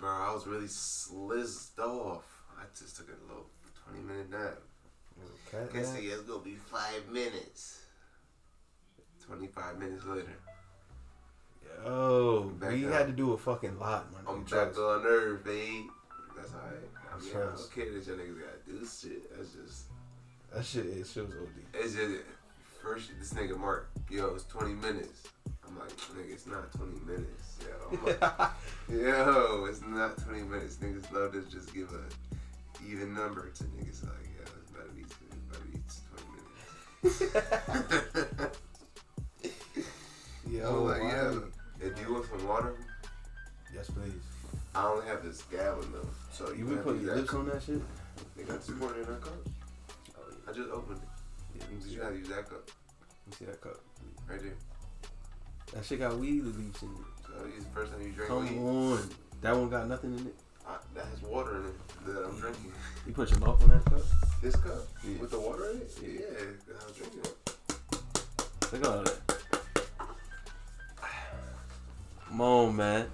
bro. I was really slizzed off. I just took a little 20 minute nap. Okay, Guess man. it's gonna be five minutes. 25 minutes later. Yo, we up. had to do a fucking lot, man. I'm back on earth, babe. That's alright. I mean, I Trust. don't care that y'all niggas gotta do shit. That's just, That shit is shit was OD. it's just, first this nigga Mark, yo, it's 20 minutes. Like, nigga, it's not 20 minutes. Yo, like, yo, it's not 20 minutes. Niggas love to just give a even number to niggas like, yo, it's about to be, it's about to be 20 minutes. Yo, I'm like, why? yeah. Do you want some water? Yes, please. I only have this gallon though, so You you been putting your lips on that shit? They got some water in that cup. Oh, yeah. I just opened it. Yeah, You gotta use that cup Let me see that cup. right there. That shit got weed leaves in it. So it's the first time you drink Come weed. on. That one got nothing in it. I, that has water in it that I'm drinking. You put your mouth on that cup? This cup Yeah. with the water in it. Yeah, I'm drinking it. Look at all that. Come on, man.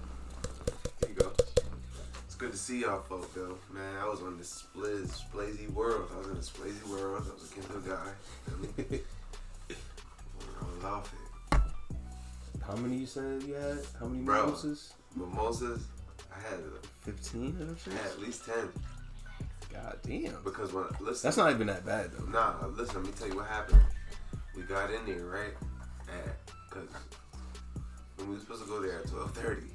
Here you go. It's good to see y'all folk though, man. I was on this spliz, splazy world. I was in a splazy world. I was a Kindle guy. I was off it. How many you said you had? How many Bro. mimosas? Mimosas, I had, uh, 15 of them I had at least ten God damn. because when listen, That's not even that bad, though. Nah, listen, let me tell you what happened. We got in there, right? At, cause when we were supposed to go there at twelve thirty,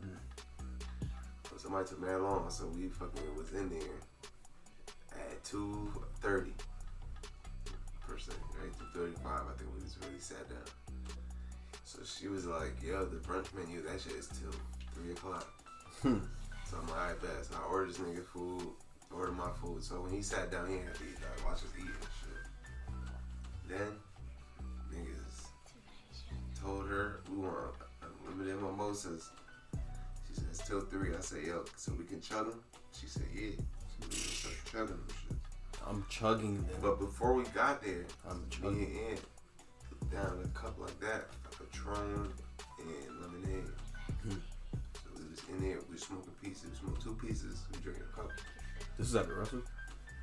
hmm. but somebody took mad long, so we fucking was in there at two thirty per se, right? Two thirty five. I think we just really sat down. So she was like, "Yo, the brunch menu, that shit is till three o'clock." Hmm. So I'm like, "Alright, bet." So I ordered this nigga food, ordered my food. So when he sat down, he had to eat, like, watch us eat and shit. Then niggas told her we want unlimited mimosas. She said it's till three. I said, "Yo, so we can chug them." She said, "Yeah." So we started chugging them shit. I'm chugging them. But before we got there, I'm me chugging. and Ant down a cup like that, a Patron and lemonade. So we was in there, we was smoking pieces, we smoked two pieces, we drinking a cup. This is at the Russell?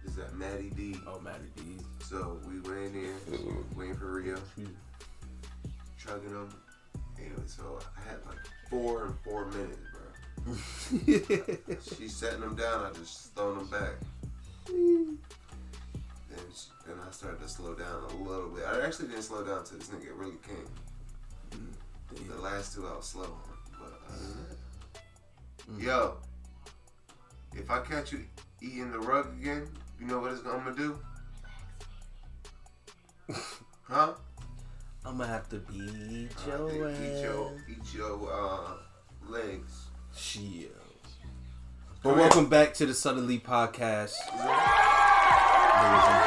This is at Maddie D. Oh, Maddie D. So we went in there, waiting for Rio, chugging them. Anyway, so I had like four and four minutes, bro. She setting them down, I just throwing them back. Then, she, then I started to slow down a little bit. I actually didn't slow down till this nigga really came. The last two I was slow on. But other than that. Mm. Yo, if I catch you eating the rug again, you know what it's I'm gonna do? Huh? I'm gonna have to beat I your eat your eat your uh, legs. Shit. But Come welcome back to the Suddenly Podcast. Ladies and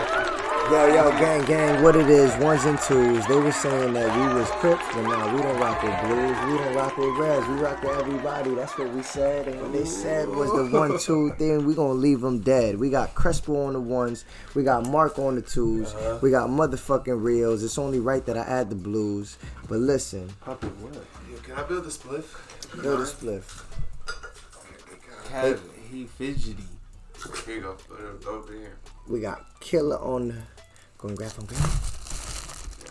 gents. Yo. Yo, yo, gang, gang, what it is, ones and twos. They were saying that we was Crips, but now we don't rock with blues. We don't rock with reds. We rock with everybody. That's what we said. And what they said was the one, two thing. We gonna leave them dead. We got Crespo on the ones. We got Mark on the 2s Uh-huh. We got motherfucking reels. It's only right that I add the blues. But listen, Poppin' what? Yo, can I build a spliff? build a spliff. Have he fidgety. Here you go. Put it over here. We got Killer on the. Gonna grab him, grab Yeah,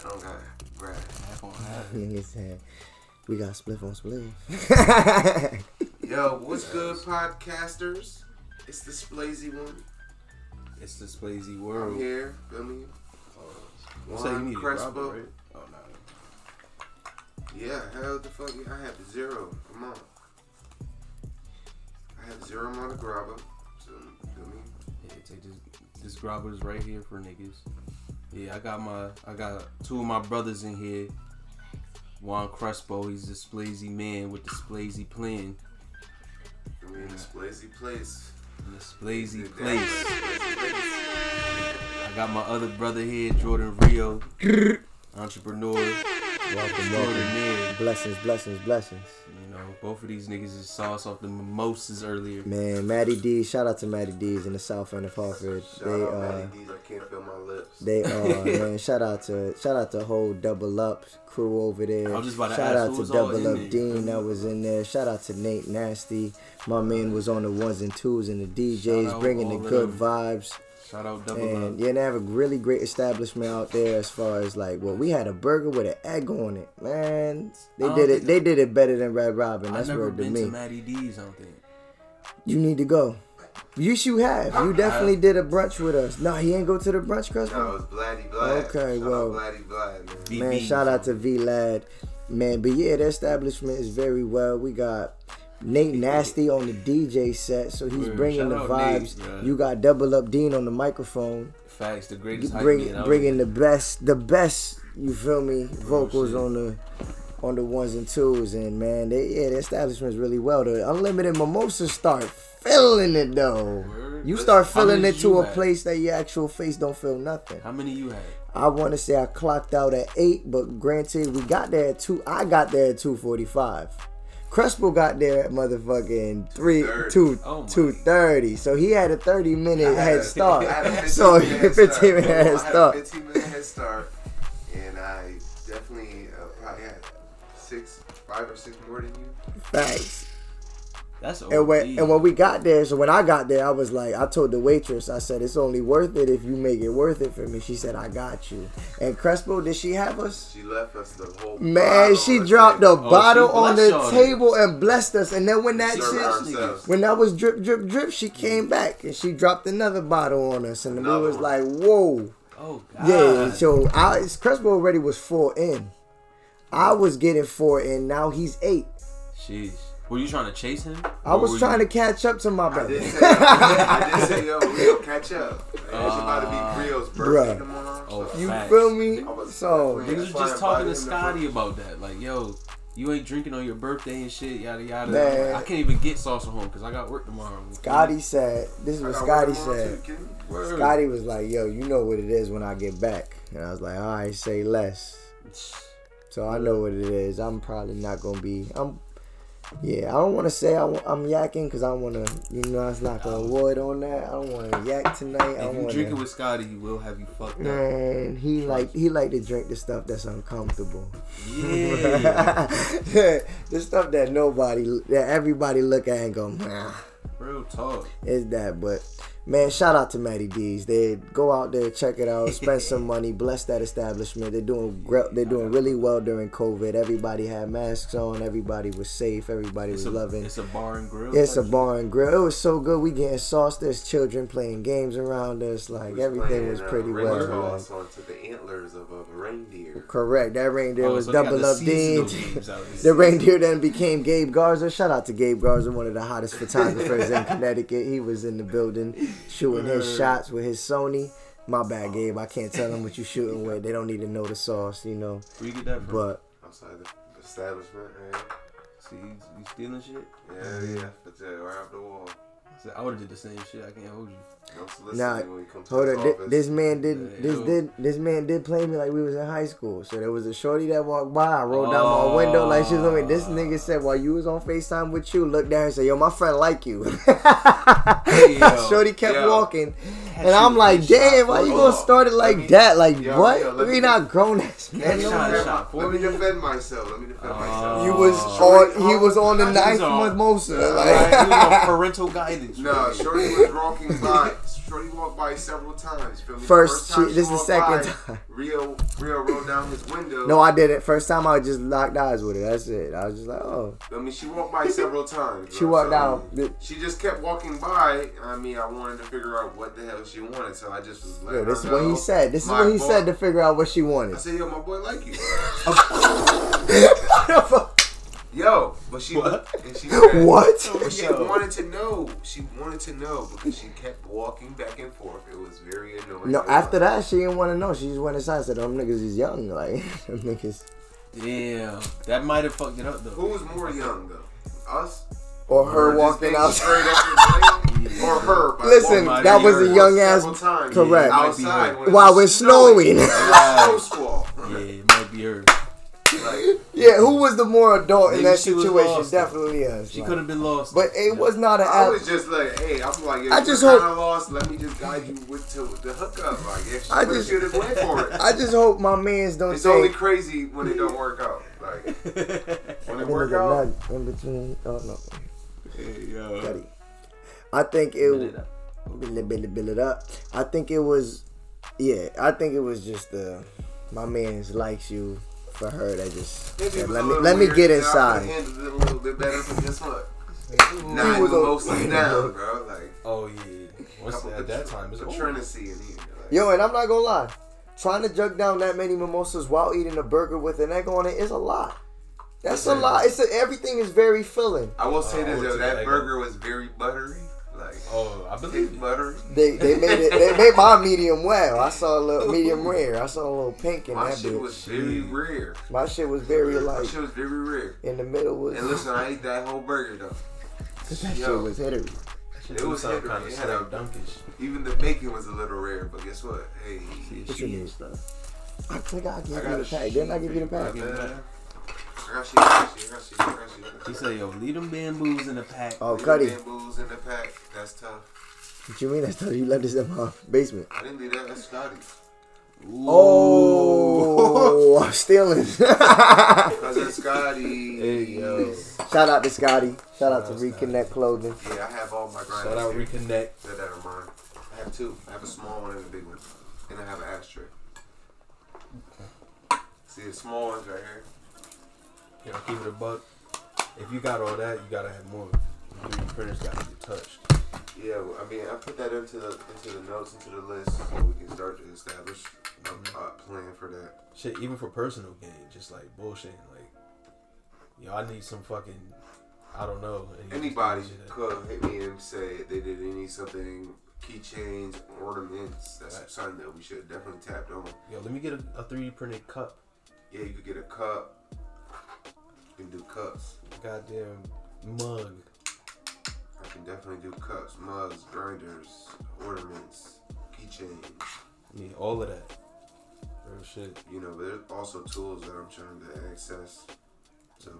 I don't got grab. Half on half. him. He said, We got split on split. Yo, what's good, podcasters? It's the Splazy one. It's the Splazy I'm world. here. Feel me? You say you need Crespo. Crespo, right? Oh no. Yeah, hell the fuck yeah, I have zero. Come on. I have zero amount of grabber. So, feel me? Yeah, take this. This grabber is right here for niggas. Yeah, I got my. I got two of my brothers in here. Juan Crespo, he's the Splazy man with the Splazy plan. Feel me in this Splazy place. In the Splazy Did Splazy place. I got my other brother here, Jordan Rio, entrepreneur. Welcome, welcome. Blessings, blessings, blessings. You know, both of these niggas is sauce off the mimosas earlier. Man, Matty D, shout out to Matty D's in the south end of Hartford. Shout They out uh Matty D's. I can't feel my lips. they uh man, shout out to shout out to whole double up crew over there. I was just about to shout out to Double Up? Dean that was in there. Shout out to Nate Nasty. My man was on the ones and twos and the DJs bringing the good them. vibes. Shout out Double And Up. yeah, they have a really great establishment out there as far as like, well, we had a burger with an egg on it, man. They did it. They did it better than Red Robin. I've never word to been me. to Matty D's, I don't think. You need to go. You should have. You definitely did a brunch with us. No, he ain't go to the brunch, Chris. No, it's Blatty Blad. Okay, Shout well. out Blatty Blad, man. V- Man, shout out to V Lad. Man, but yeah, the establishment is very well. We got Nate Nasty on the DJ set, so he's Word. bringing the Shout out Nate, vibes. bruh. you got Double Up Dean on the microphone, Facts, the greatest hype bring, bringing the best, the best. You feel me? Vocals shit. on the on the ones and twos, and man, they yeah, the establishment is really well. The unlimited mimosas start feeling it though. Word. You start feeling it to a have? place that your actual face don't feel nothing. How many you had? I want to say I clocked out at eight, but granted, we got there at two. I got there at two forty-five. Crespo got there at motherfucking three 2:30. two Oh two thirty. So he had a thirty minute head a- start. I had a 15 So minute fifteen minute head I had a start. 15 minute head start, and I definitely uh, probably had six, five or six more than you. Thanks. That's And when and when we got there, so when I got there, I was like, I told the waitress, I said, it's only worth it if you make it worth it for me. She said, I got you. And Crespo, did she have us? She left us the whole. Man, she dropped the a bottle oh, she on the y'all. table and blessed us. And then when that shit, when that was drip, drip, drip, she came back and she dropped another bottle on us, and Another we was one. like, "Whoa, oh God. yeah." So I, Crespo already was four in. I was getting four in. Now he's eight. Sheesh. Were you trying to chase him? I was trying to catch up to my I brother. did say, I did say, yo, Rio, catch up. Man, it's about to be uh, Rio's birthday Bruh. tomorrow. Oh, so- you Facts. feel me? I was So definitely- Niggas That's was just talking to invited him to Scotty about that. Like, yo, you ain't drinking on your birthday and shit, yada yada. Man. I can't even get salsa home because I got work tomorrow. Scotty said, "This is what Scotty said." too, Scotty was like, "Yo, you know what it is when I get back," and I was like, "All right, say less." So I know what it is. I'm probably not gonna be. I'm. Yeah, I don't want to say I, am yakking because I want to. You know, it's not gonna avoid on that. I don't want to yak tonight. If you drinking with Scotty, he will have you fucked up. Man, he like he like to drink the stuff that's uncomfortable. Yeah. the stuff that nobody, that everybody look at and go, nah, Real talk. is that. But man, shout out to Matty D's. They go out there, check it out, spend some money, bless that establishment. They're doing gre- they're doing really well during COVID. Everybody had masks on. Everybody was safe. Everybody It's was a, loving. it's a bar and grill. It's a bar and grill. It was so good. We getting sauce. There's children playing games around us. Like We everything playing, was uh, pretty ring well. Like, toss onto the antlers of a reindeer. correct. That reindeer Oh, was so double the up Dean. seasonal games out here. The reindeer then became Gabe Garza. Shout out to Gabe Garza, one of the hottest photographers in Connecticut. He was in the building shooting his shots with his Sony. My bad, Gabe. I can't tell them what you shooting with. They don't need to know the sauce, you know. Where you get that from? But Outside the establishment, man. See, you, you stealing shit? Yeah, yeah. But uh, right off the wall. I I would have did the same shit. I can't hold you. No soliciting Nah, when we come hold this on, thi- this man did Yeah, this yo. did this man did play me like we was in high school. So there was a shorty that walked by. I rolled down my window oh. like she was on me. This nigga said while you was on Facetime with you, looked down and said, "Yo, my friend like you." yo, shorty kept yo. walking, Catch and I'm like, with shot "Damn, why you gonna on. start it like me- that? Like yo, what? yo, let we me- not grown ass Let men. me, Shot, no more." defend, shot let me me. defend myself. Let me defend Oh. You was Shorty- on. He was on the ninth on- mimosa. Like, Like, he was on parental guidance. No, right? Shorty was rocking by. Shorty walked by several times. The First, time she- this is the second by, time. Rio, Rio rolled down his window. no, I didn't. First time I just locked eyes with her. That's it. I was just like, oh. I mean, she walked by several times. She walked down. She just kept walking by. I mean, I wanted to figure out what the hell she wanted, so I just was like, Yo, this is what he said. This is what he boy- said to figure out what she wanted. I said, yo, my boy like you. what? Yo, but she and she said, But she Yo. wanted to know. She wanted to know because she kept walking back and forth. It was very annoying. No, after that, she didn't want to know. She just went inside and said, them niggas is young. Like, them niggas. Damn, that might have fucked it up though. Who was more young though? Us? Or her just walking being out. straight up and blatant? Or her? Listen, walking that was a young ass. several times correct. Outside when it While was it's snowing. It was a snow squall. Yeah, it might be her. Like, Yeah, who was the more adult in that situation? lost. Definitely us. She like- could have been lost. But it was not an I was just like, hey, I'm like, I I just just hope- kind lost. Let me just guide you with to the hookup. Like, if she I just- should have went for it. I just hope my man's don't It's say. only crazy when it don't work out. Like when it Look work at out, in between. Oh no, hey, yo. Cuddy. I think it. Build it, build it, build it up. I think it was, yeah. I think it was just the my man's likes you for her that just said, let me let me get inside. could've it a little bit better, but guess what? Nine was a- mimosas down, bro. Like Oh yeah. Once couple at that time, it's a over. Trinity in here. Like, Yo, and I'm not gonna lie, trying to jug down that many mimosas while eating a burger with an egg on it is a lot. That's a lot. It's a, everything is very filling. I will say Oh, this though, that burger was very buttery. Like Oh, I believe it. buttery. They they made it. They made my medium well. I saw a little medium rare. I saw a little pink in My that shit bitch. was very rare. My shit was very light. My like shit was very rare. in the middle was. And listen, I ate that whole burger though. that shit was hittery. Shit It was sound kind of it had a- slam dunkish. Even the bacon was a little rare, but guess what? Hey, What you mean? I think I gave I you the pack. Didn't I give you the I pack? He said, "Yo, leave them bamboos in the pack." Oh, Leave Cuddy. the Bamboos in the pack. That's tough. What you mean? That's how you left this in my basement. I didn't leave that. That's Scotty. Oh, I'm stealing. Cousin Scotty. Hey, yo. Shout out to Scotty. Shout out to Shout out Reconnect Clothing. Yeah, I have all my grinders. Shout out here. Reconnect. That that are mine. I have two. I have a small one and a big one. And I have an ashtray. See the small ones right here? Yo, keep it a buck. If you got all that, you gotta have more. 3D printers gotta be touched. Yeah, I mean, I put that into the into the notes, into the list, so we can start to establish a, a mm-hmm. plan for that. Shit, even for personal gain, just like bullshitting. Like, yo, I need some fucking, I don't know. and you just Anybody could hit me and say they did they need something, keychains, ornaments. That's Right. something that we should definitely tap on. Yo, let me get a, a 3D printed cup. Yeah, you could get a cup. Can do cups. Goddamn mug. I can definitely do cups, mugs, grinders, ornaments, keychains. I need all of that. Real shit. You know, but there's also tools that I'm trying to access. So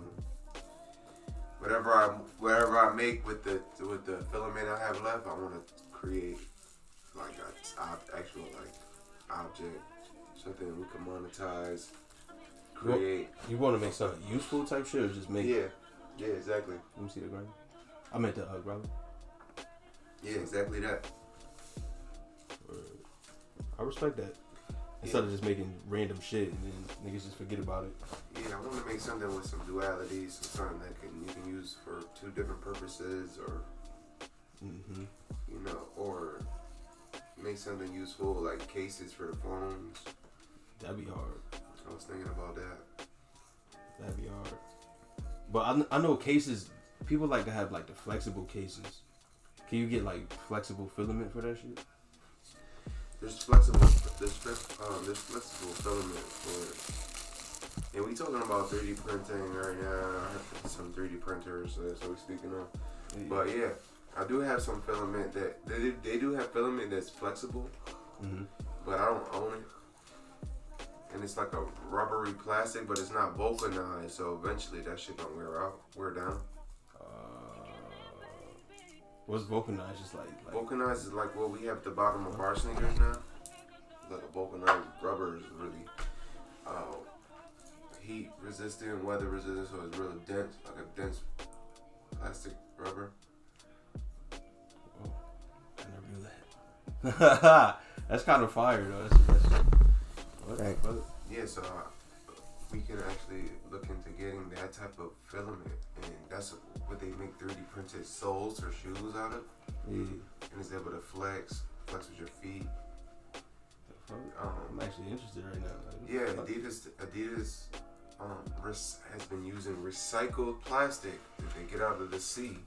whatever I whatever I make with the with the filament I have left, I want to create like a ob- actual like object, something we can monetize, Well- You want to make something useful type shit or just make Yeah, yeah, exactly. Let me see the grind. I meant the uh, brother. Yeah, exactly that. I respect that. Instead of just making random shit and then niggas just forget about it. Yeah, I want to make something with some dualities, something that can you can use for two different purposes, or Mm-hmm. you know, or make something useful like cases for the phones. That'd be hard. I was thinking about that. That'd be hard. But I, I know cases. People like to have like the flexible cases. Can you get like flexible filament for that shit? There's flexible, there's, um, there's flexible filament for it. And we talking about 3D printing right now. I have some 3D printers, so that's what we're speaking of. But yeah, I do have some filament that they, they do have filament that's flexible, Mhm. but I don't own it. And it's like a rubbery plastic, but it's not vulcanized, so eventually that shit don't wear out, wear down. Uh, what's vulcanized? Just like, like Vulcanized is like what we have at the bottom of our sneakers now. Like a vulcanized rubber is really uh, heat resistant, weather resistant, so it's really dense, like a dense plastic rubber. I never knew that. that's kind of fire though. That's, what, Right. Yeah, so uh, we can actually look into getting that type of filament, and that's what they make 3D printed soles or shoes out of, Yeah. and it's able to flex, flex with your feet. I'm Um, actually interested right now. Yeah. Adidas Adidas um, has been using recycled plastic that they get out of the sea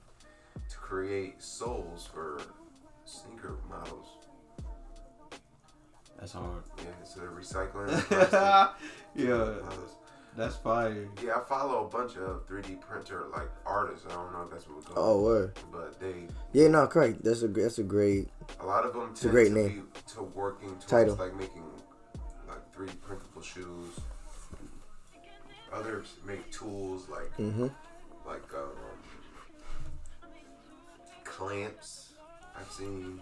to create soles for sneaker models. That's hard. Yeah, so they're recycling yeah, that's fire. Yeah, I follow a bunch of 3D printer like artists. I don't know if that's what we're Oh, word. but they Yeah, no, correct. That's a that's a great. a lot of them a tend great to name. be to working towards Title. like making like 3D printable shoes. others make tools like Mm-hmm. like um, clamps. I've seen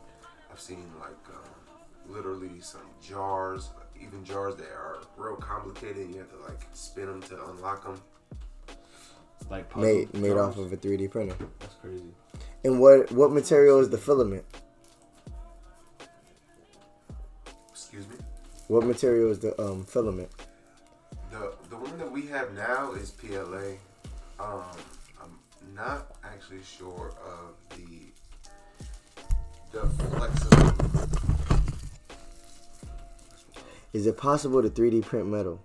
I've seen like um, literally some jars, even jars that are real complicated. You have to like spin them to unlock them. Like puzzle Made made jars. off of a 3D printer. That's crazy. And what what material is the filament? Excuse me. What material is the um filament? The the one that we have now is PLA. Um, I'm not actually sure of the the flexible. Is it possible to 3D print metal?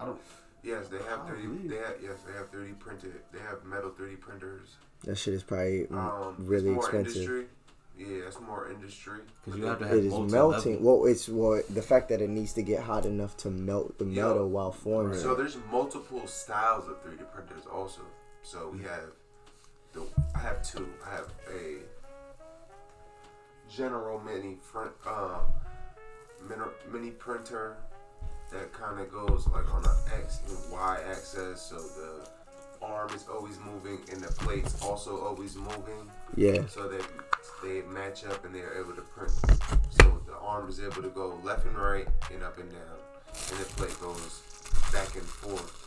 I don't. Yes, they have I thirty. believe. They have yes, they have thirty printed. They have metal 3D printers. That shit is probably Um, really it's more expensive. Industry. Yeah, it's more industry. Because you have to they- have It is multi-level. melting. Well, it's well the fact that it needs to get hot enough to melt the Yo. metal while forming. So there's multiple styles of 3D printers also. So we have the I have two. I have a General Mini um mini, mini printer that kind of goes like on an X and Y axis, so the arm is always moving and the plate's also always moving, Yeah. so that they match up and they're able to print. So the arm is able to go left and right and up and down, and the plate goes back and forth.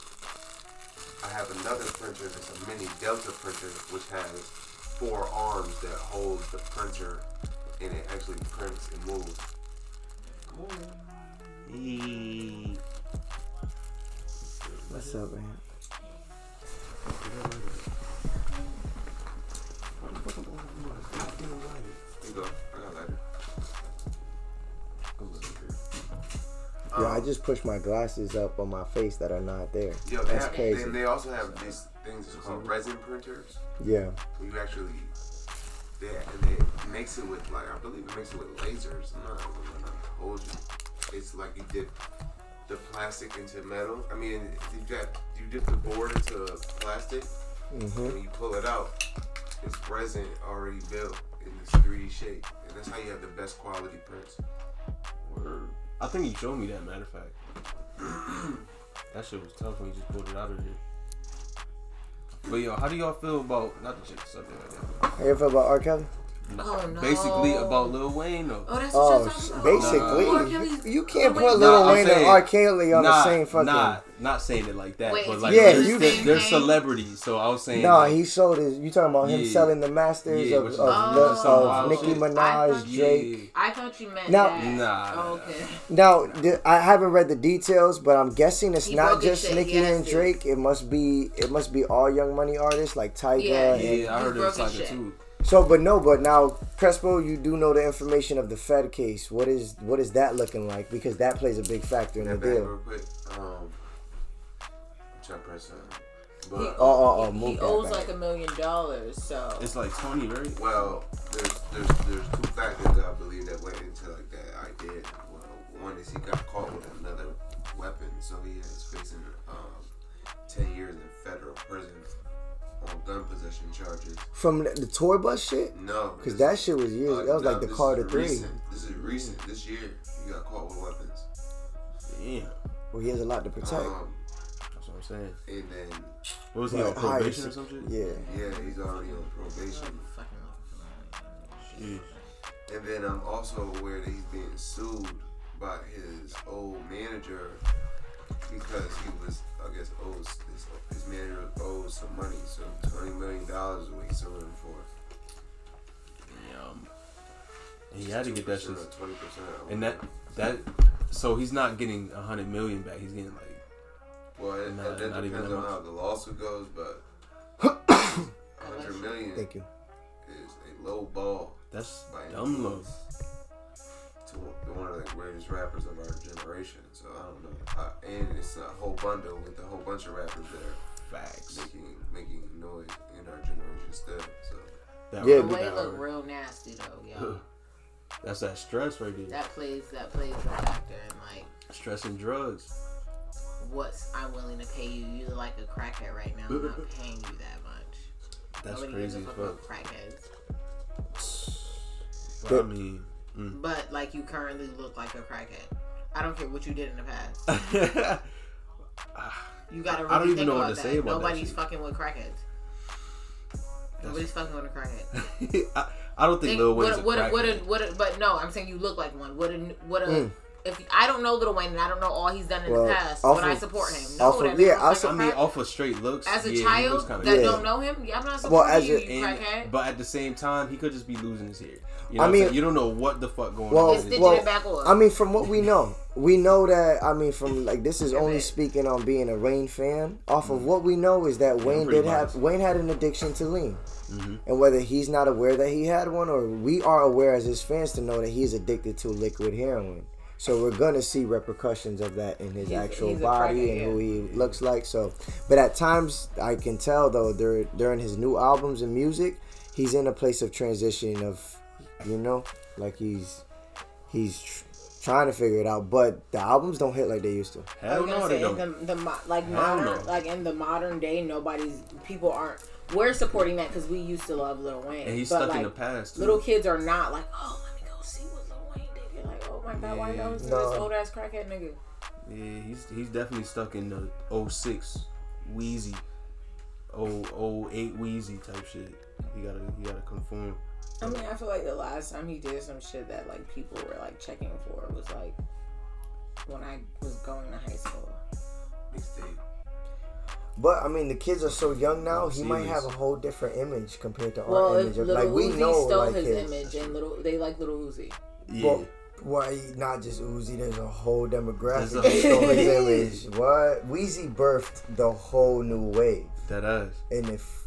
I have another printer that's a mini Delta printer, which has four arms that hold the printer, and it actually prints and moves. Eee. What's up, man? Here you go. I got lighter. Yo, I Um, just pushed my glasses up on my face that are not there. Yo, they That's have, crazy. Then they also have these things called resin printers. Yeah. where you actually they mix it with like I believe it makes it with lasers. I'm not, I'm not gonna hold you. It's like you dip the plastic into metal. I mean, you got you dip the board into plastic Mm-hmm. and you pull it out. It's resin already built in this 3D shape, and that's how you have the best quality prints. Word. I think you showed me that. Matter of fact, that shit was tough when you just pulled it out of there. But yo, how do y'all feel about not to change the subject like that? How you feel about R. Kelly? Oh, no. Basically about Lil Wayne though. Oh, that's oh, what Oh, y'all sh- talking about. basically, R. you, you can't Lil put Lil Nah, I'm Wayne and saying- R. Kelly on the same fucking. Not, not saying it like that, Wait, but like Yeah, they're, you- they're, they're celebrities, so I was saying. No, like, he sold his. You talking about him Yeah. selling the masters Yeah, of, of, Oh. the, of Nicki shit. I Minaj, thought yeah. Drake. I thought you meant Now- that. Nah, Oh, okay. Now, th- I haven't read the details, but I'm guessing it's He not just shit, Nicki and to. Drake. It must be. It must be all Young Money artists like Tyga. Yeah, Yeah, I heard it was broken like shit. a too. So, but no, but now Crespo, you do know the information of the Fed case. What is what is that looking like? Because that plays a big factor in the That back deal. real quick. Um, I'm trying to press on. He, But Oh, oh, oh, he move that owes back. like a million dollars, so It's like twenty, right? Well, there's there's there's two factors that I believe that went into like that idea. Well, one is he got caught with another weapon, so he is facing um, ten years in federal prison on gun possession charges. From the, the tour bus shit, No, because that shit was years. uh, that was no, like the this Carter Three. Recent. This is recent. This year, he got caught with weapons. Yeah, Well, he has a lot to protect. Um, that's what I'm saying. and then What was he on probation or some shit? yeah. yeah, he's already on probation. fucking looking for Jeez. And then I'm also aware that he's being sued by his old manager because he was, I guess, owes his, his manager owes some money. So twenty million dollars is what he's suing him for. Damn. And he had to get that shit. Twenty percent. And that that so he's not getting a hundred million back. He's getting like Well, it, Nah, that not even depends on how the lawsuit goes, but hundred million Thank you. is a low ball that's by any dumb low. Means to one of the greatest rappers of our generation. So I don't know. I, and it's a whole bundle with a whole bunch of rappers that are Facts. making making noise in our generation still. So That Yeah, The right way there. look real nasty though, yo. That's that stress right there. that plays that plays a factor in like Stress and drugs. what's I'm willing to pay you. You're like a crackhead right now. I'm not paying you that much. That's Nobody crazy gives as a fuck fuck. crackheads. But I mean, mm, But like you currently look like a crackhead. I don't care what you did in the past. You gotta really I don't even think know what to that. say about that Nobody's shit. fucking with crackheads. Nobody's fucking with a crackhead. I, I don't think Think, Lil Wayne's what, a what, what, crackhead. what, what, but no, I'm saying you look like one. What, a, what, a, Mm. if I don't know Lil Wayne and I don't know all he's done in Well, the past, off would I support him? No, off of- yeah, man I like I a mean, off of straight looks. as a yeah, child kinda that Yeah. don't know him, yeah, I'm not Well, supporting as you, a- you And- crackhead. but at the same time, he could just be losing his hair. You know I mean- you don't know what the fuck going Well, on. He's in his- stitching well, it back on. I mean, from what we know, we know that. I mean, from like this is Yeah, only man. speaking on being a Wayne fan. Off of what we know is that Wayne pretty did have biased. Wayne had an addiction to lean, Mhm. and whether he's not aware that he had one or we are aware as his fans to know that he's addicted to liquid heroin. So we're gonna see repercussions of that in his He's- actual he's body and who he looks like. So, but at times I can tell though dur- during his new albums and music, he's in a place of transition of, you know, like he's he's tr- trying to figure it out. But the albums don't hit like they used to. Hell no, they don't. the, the mo- like Hell modern no. like in the modern day, nobody's people aren't. We're supporting that because we used to love Lil Wayne. And he's but stuck like, in the past. Too. Little kids are not like, oh, let me go see what Lil Wayne did. They're like, oh my god, why y'all listen to No. this old ass crackhead nigga? Yeah, he's he's definitely stuck in the 06 Weezy, 0, 08 Weezy type shit. He gotta he gotta conform. I mean, I feel like the last time he did some shit that like people were like checking for was like when I was going to high school. Mixtape. But I mean, the kids are so young now. He might have a whole different image compared to Well, our image. Of, Little like we know, stole like his his, image, and little they like Little Uzi. Yeah. Well, why not just Uzi? There's a whole demographic a- that stole his image. What? Weezy birthed the whole new wave, that ass. and if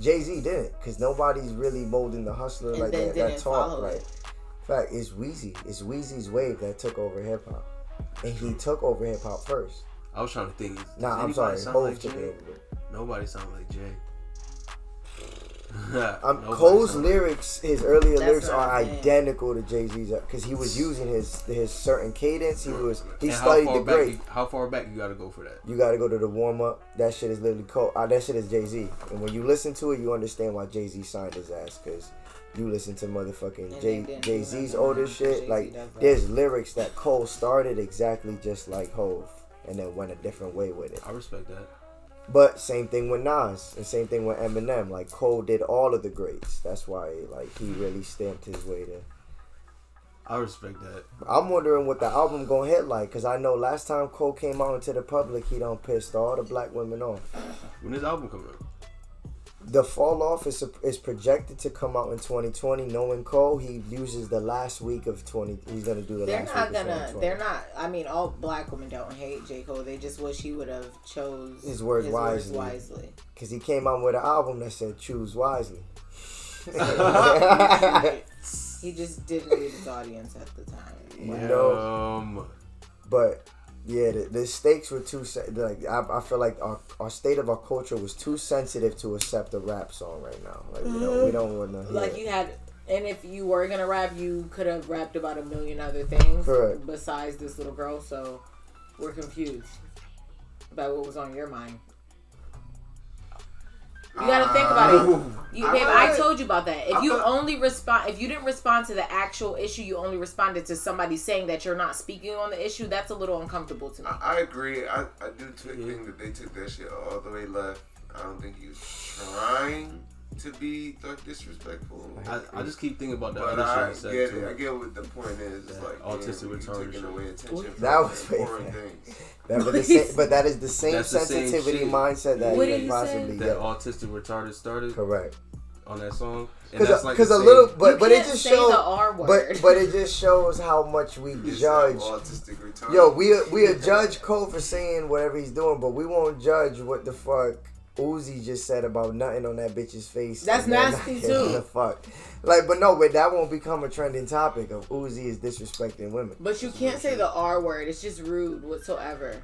Jay Z didn't, because nobody's really molding the hustler And like then that. That didn't talk, follow right? it. Fact, it's Weezy. It's Weezy's wave that took over hip hop, and he took over hip hop first. I was trying to think. does Nah, I'm sorry. sound Hov like took Jay? it over. Nobody sounds like Jay. Um, Nobody Cole's sound lyrics, his earlier That's lyrics are I'm saying. identical to Jay Z's because he was using his his certain cadence. He was he And how studied far the back great. You, how far back you gotta go for that? You got to go to the warm up. That shit is literally cold. Uh, that shit is Jay Z. And when you listen to it, you understand why Jay Z signed his ass because you listen to motherfucking Jay Jay Z's nothing. older Jay-Z shit. Like does that. there's lyrics that Cole started exactly just like Hove, and then went a different way with it. I respect that. But same thing with Nas, and same thing with Eminem. Like Cole did all of the greats. That's why like he really stamped his way to. I respect that. I'm wondering what the album gonna hit like, cause I know last time Cole came out into the public, he done pissed all the black women off. When this album come out? The fall off is is projected to come out in 2020. Knowing Cole, he uses the last week of 20. He's gonna do the They're last not week gonna. 2020. They're not. I mean, all black women don't hate J Cole. They just wish he would have chose His words wisely. wisely. Cause he came out with an album that said "Choose wisely." He just didn't read his audience at the time. You know? Um, But yeah, the, the stakes were too like I, I feel like our, our state of our culture was too sensitive to accept a rap song right now. Like we don't we mm-hmm. don't want to hear. Like you had, and if you were gonna rap, you could have rapped about a million other things Correct. besides this little girl. So we're confused about what was on your mind. You gotta think about it. You, I babe, I read- told you about that. If I you thought- only respond, if you didn't respond to the actual issue, you only responded to somebody saying that you're not speaking on the issue. That's a little uncomfortable to me. I, I agree. I, I do too think that they took that shit all the way left. I don't think he was trying to be like disrespectful. I, I just keep thinking about the but other I get he it. I get what the point is. It's like autistic retarded taking away attention from That was way important things. that, but, the same, but that is the same That's the same sensitivity shit. mindset that What he did he possibly That get. autistic retarded started Correct. on that song, Because like a little, but You but it can't just say shows. But but it just shows how much we It's judge. autistic retarded. Yo, we we a judge Cole for saying whatever he's doing, but we won't judge what the fuck Uzi just said about nothing on that bitch's face. That's nasty, not giving too. a fuck. Like, but no, but that won't become a trending topic of Uzi is disrespecting women. But you can't say the R word. It's just rude whatsoever.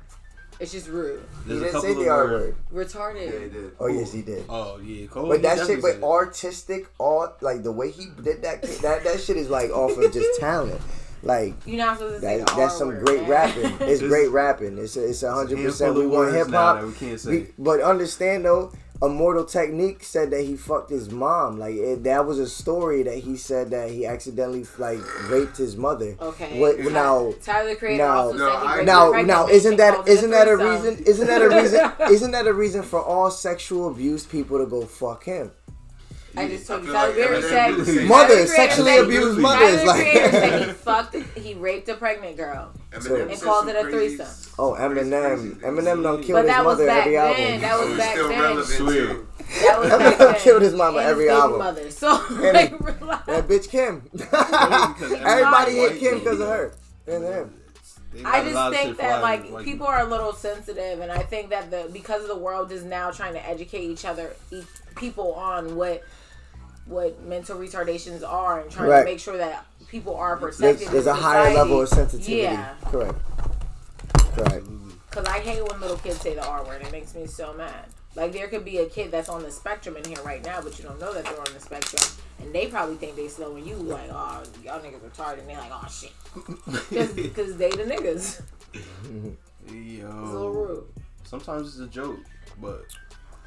It's just rude. He There's a didn't say the R word. Retarded. Yeah, he did. Oh yes, he did. Oh yeah, Cole. But that shit, but artistic, all like the way he did that, that that shit is like off of just talent. Like You're not supposed to say that, the R that's some word, great man. rapping. It's Just- great rapping. It's a, it's a hundred percent. We want hip hop. we can't say. We- But understand though, Immortal Technique said that he fucked his mom. Like it, that was a story that he said that he accidentally like raped his mother. Okay. What, Ty- now, Tyler the Creator now- also No, said he I- raped now, now, isn't and that called it isn't that a reason? Isn't that a reason? Isn't that a reason for all sexual abuse people to go fuck him? I just told I you. feel Tyler like Berry Eminem said do the same Mothers, Tyler the Creator sexually abused Tyler mothers, like- said he fucked, he raped a pregnant girl. Eminem And called it a threesome. Oh, crazy, crazy Eminem, things. Eminem done But killed his that was mother back every then. album. That was So back still then. relevant too. That was back then. Killed his mama And every baby album. Mother. So And like. That bitch Kim. Everybody hit Kim because of her. And him. I just think that flying like people are a little sensitive, and I think that the because the world is now trying to educate each other, e- people on what what mental retardations are, and trying to make sure that people are There's, protected. there's in a higher level of sensitivity. Yeah, Correct. Correct. because I hate when little kids say the R word. It makes me so mad. Like there could be a kid that's on the spectrum in here right now, but you don't know that they're on the spectrum, and they probably think they slow, and you like, oh, y'all niggas retarded, and they like, oh shit, because they the niggas. It's a little Yo, rude. sometimes it's a joke, but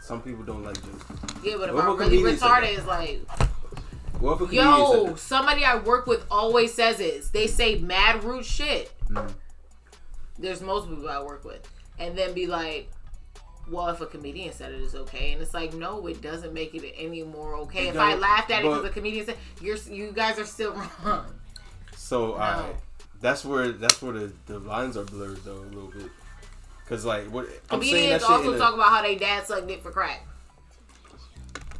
some people don't like jokes. Yeah, but if What I'm about really retarded, that? it's like, What if a comedian yo, somebody I work with always says it. They say mad rude shit. Mm. There's most people I work with, and then be like, well, if a comedian said it's okay, and it's like, no, it doesn't make it any more okay. It if I laughed at it because but- the comedian said, you're you guys are still wrong. So alright, that's where that's where the, the lines are blurred though a little bit. Cause like what I'm saying that Comedians shit also in a- talk about how they dad sucked dick for crack.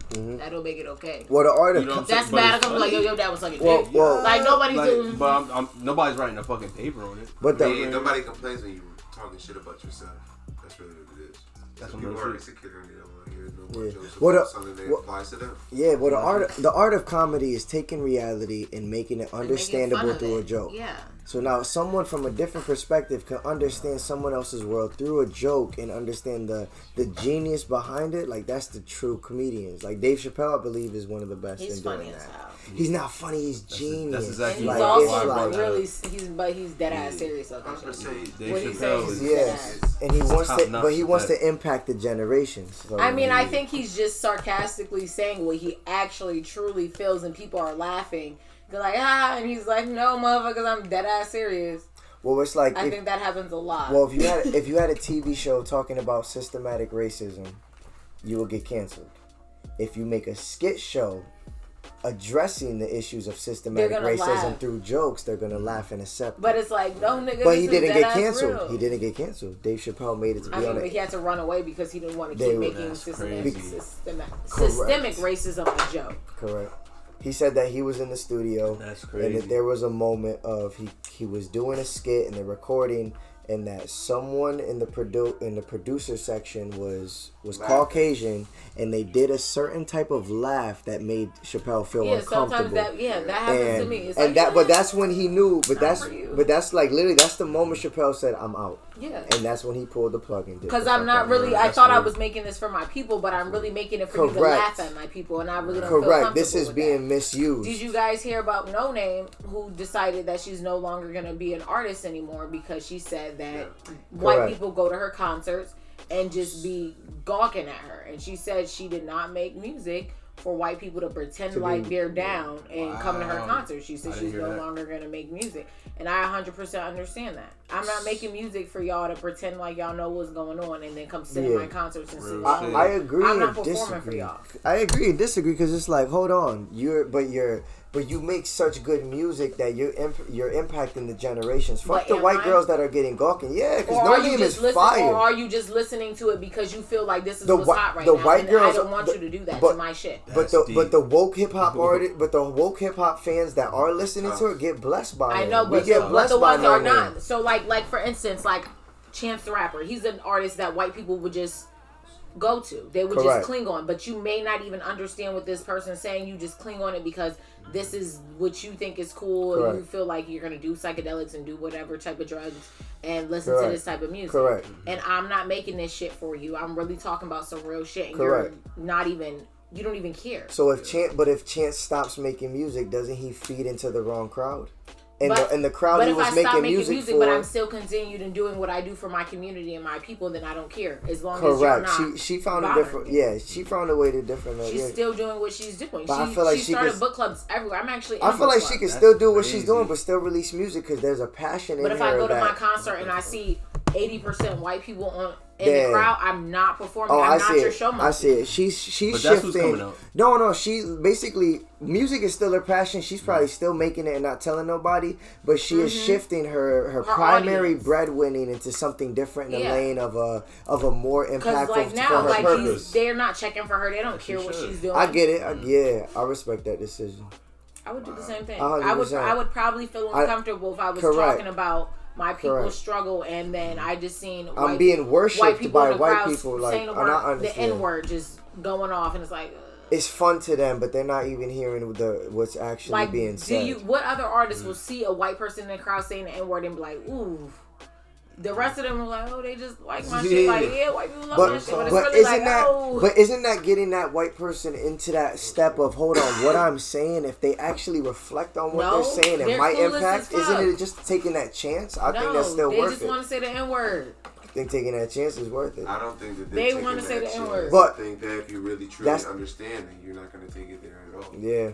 Mhm. That don't make it okay. Well, the art of You know That's bad. it's I'm like, yo, funny. yo, dad was sucking Well, dick. well, like nobody's Like, doing. but I'm, I'm, nobody's writing a fucking paper on it. but the Yeah, nobody complains when you talking shit about yourself. That's So what People are saying. insecure and they don't want to hear no more Yeah. jokes What about a- something that what- applies to them. yeah, well, the art the art of comedy is taking reality and making it and making fun understandable through a joke. Yeah. So now someone from a different perspective can understand someone else's world through a joke and understand the the genius behind it. Like that's the true comedians. Like Dave Chappelle, I believe, is one of the best He's in funny doing as that. hell. He's not funny. He's genius. that's exactly And he's like, also it's like, really he's but he's dead ass serious I'm shit. 100%. Dave What he Chappelle is is Yes, and he wants to, but he wants with to impact the generations. So I mean, I think he's just sarcastically saying what he actually truly feels, and people are laughing. They're like, ah, and he's like, no, motherfuckers, I'm dead ass serious. Well, it's like I if, think that happens a lot. well, if you had if you had a TV show talking about systematic racism, you will get canceled. If you make a skit show addressing the issues of systematic racism laugh. through jokes, they're gonna laugh and accept. but it. it's like, no, nigga, but he didn't get canceled. real. He didn't get canceled. Dave Chappelle made it to be I mean, on but it. he had to run away because he didn't want to keep making That's systematic, crazy. systematic, systemic racism a joke. Correct. He said that he was in the studio That's and that there was a moment of he he was doing a skit and the recording and that someone in the produ- in the producer section was was Laughing. Caucasian and they did a certain type of laugh that made Chappelle feel Yeah, sometimes uncomfortable. that, yeah, that happens and to me. It's and like, that, but that's when he knew. But that's but that's like literally that's the moment Chappelle said, "I'm out," yeah. and that's when he pulled the plug and did. Because I'm not out. really. I That's thought I was making this for my people, but I'm really making it for you to laugh at my people, and I really don't feel correct. This is being that. misused. Did you guys hear about Noname, who decided that she's no longer going to be an artist anymore because she said that white Correct. people go to her concerts and just be gawking at her, and she said she did not make music for white people to pretend To be- like they're down and come to her concert. She I said she's no that. longer going to make music, and I 100% understand that. I'm not making music for y'all to pretend like y'all know what's going on and then come sit in Yeah. my concerts and sing Real I. I agree I'm not performing for disagree. y'all. I agree and disagree because it's like, hold on, you're but you're but you make such good music that you're imp- you're impacting the generations. Fuck But the white I? girls that are getting gawking. Yeah, because no are you name just is listening? fire. Or are you just listening to it because you feel like this is The what's whi- hot right the now? white and girls- I don't want the- you to do that but- to my shit. but the deep. but the woke hip hop artist, but the woke hip hop fans that are listening to it get blessed by I it. know, we but get the, but blessed the by ones no are name. not. So like like for instance, like Chance the Rapper, he's an artist that white people would just go to. They would Correct. just cling on. But you may not even understand what this person's saying. You just cling on it because this is what you think is cool. and You feel like you're gonna do psychedelics and do whatever type of drugs and listen to this type of music. Correct. And I'm not making this shit for you. I'm really talking about some real shit. And Correct. you're not even. You don't even care. So if Chance, but if Chance stops making music, doesn't he feed into the wrong crowd? And But- the and the crowd But he if was I making stop making music, music, for. but I'm still continued and doing what I do for my community and my people, then I don't care. As long as you're Correct. not. She she found a bothering different. me. Yeah, she found a way to different. She's yeah. still doing what she's doing. But I she, feel like she she started could- book clubs everywhere. I'm actually. In I a feel book like club. she can That's still do what she's doing, but still release music because there's a passion But in if I go to my concert and I see 80% white people on in Yeah. the crowd, I'm not performing. Oh, I'm I not see your it. show I see it. She's she's But that's what's shifting. coming out. No, no, she basically music is still her passion. She's probably still making it and not telling nobody, but she is shifting her her, Mm-hmm. Her primary audience. breadwinning into something different in the lane of a of a more impactful like for now, her like purpose. he's, they're not checking for her. They don't care what she's doing. I get it. I, yeah, I respect that decision. I would do the same thing. A hundred I would. I would probably feel I- uncomfortable if I was Correct. talking about my people Correct. struggle and then I just seen I'm white, being worshipped by white people, like, saying the, I'm not word, the. N word just going off, and it's like. It's fun to them, but they're not even hearing the what's actually Like, being do said. you? What other artist mm. will see a white person in the crowd saying the N word and be like, "Ooh"? The rest of them are like, "Oh, they just like my shit." Like, yeah, white people love but, my shit, but it's but really isn't like, that "Oh." but isn't that getting that white person into that step of hold on what I'm saying if they actually reflect on what No, they're saying it they're might clueless impact isn't it just taking that chance I no, think that's still worth it. they just want to say the N word. I think taking that chance is worth it I don't think that They wanna taking say that the chance. N-word. But- I think that if you really truly understand it, you're not going to take it there at all. yeah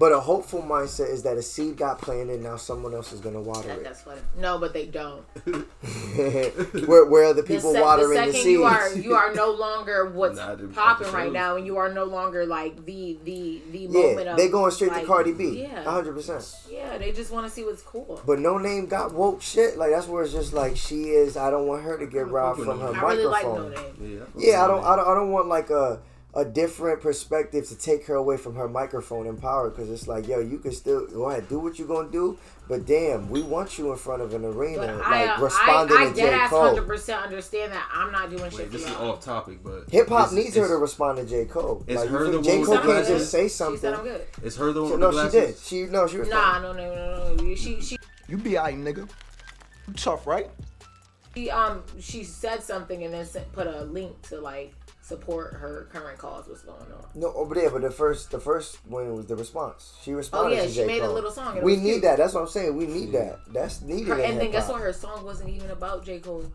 but a hopeful mindset is that a seed got planted and now someone else is gonna water That, it that's funny. No, but they don't. where where are the The, people sec- the watering the, second seeds you are you are no longer what's popping right now, and you are no longer like the the the moment yeah of they going straight like, to Cardi B Yeah, 100% yeah, they just want to see what's cool. But Noname got woke shit. Like that's where it's just like she is. I don't want her to get robbed from her I really like microphone. Noname. Yeah, yeah, I don't, I don't. I don't want like a a different perspective to take her away from her microphone and power. Because it's like, yo, you can still go ahead, do what you're gonna do. But damn, we want you in front of an arena, But like I, responding I, I to dead J ass Cole. hundred percent understand that I'm not doing shit Wait, for this is off topic, but Hip hop needs her to respond to J Cole. Is like, her the J one Cole can't just say something. She something. said I'm good. Is her the one So, with no, the she did. She no, she was Nah, no, no, no, no. She she You be alright, nigga. You tough, right? she um she said something and then sent, put a link to like support her current cause. What's going on? No, oh, over there, but the first, the first one was the response. She oh, responded. Oh yeah, to she J. made a little song. We need cute. that. That's what I'm saying. We need that. That's needed. Her, in and then guess what? Her song wasn't even about J Cole.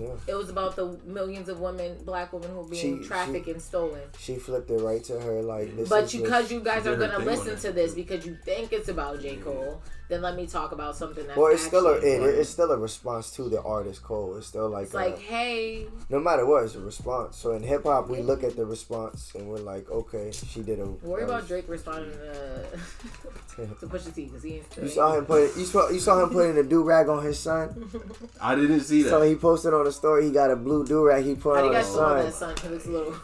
Yeah. It was about the millions of women, black women who are being She- trafficked she- and stolen. She flipped it right to her like this. But is you, because you guys are gonna listen to this because you think it's about J Cole, then let me talk about something that's well, it's still a it, it's still a response to the artist Cole. It's still like, It's like, uh, hey, no matter what, it's a response. So in hip hop, we look at the response and we're like, okay, she did a. worry a- about Drake responding to, to Pusha T because he ain't still. You saw him put you saw you saw him putting a do rag on his son. I didn't see that. So he posted on the story he got a blue do rag he put How on his guys feel about that son. song? Because it's a little.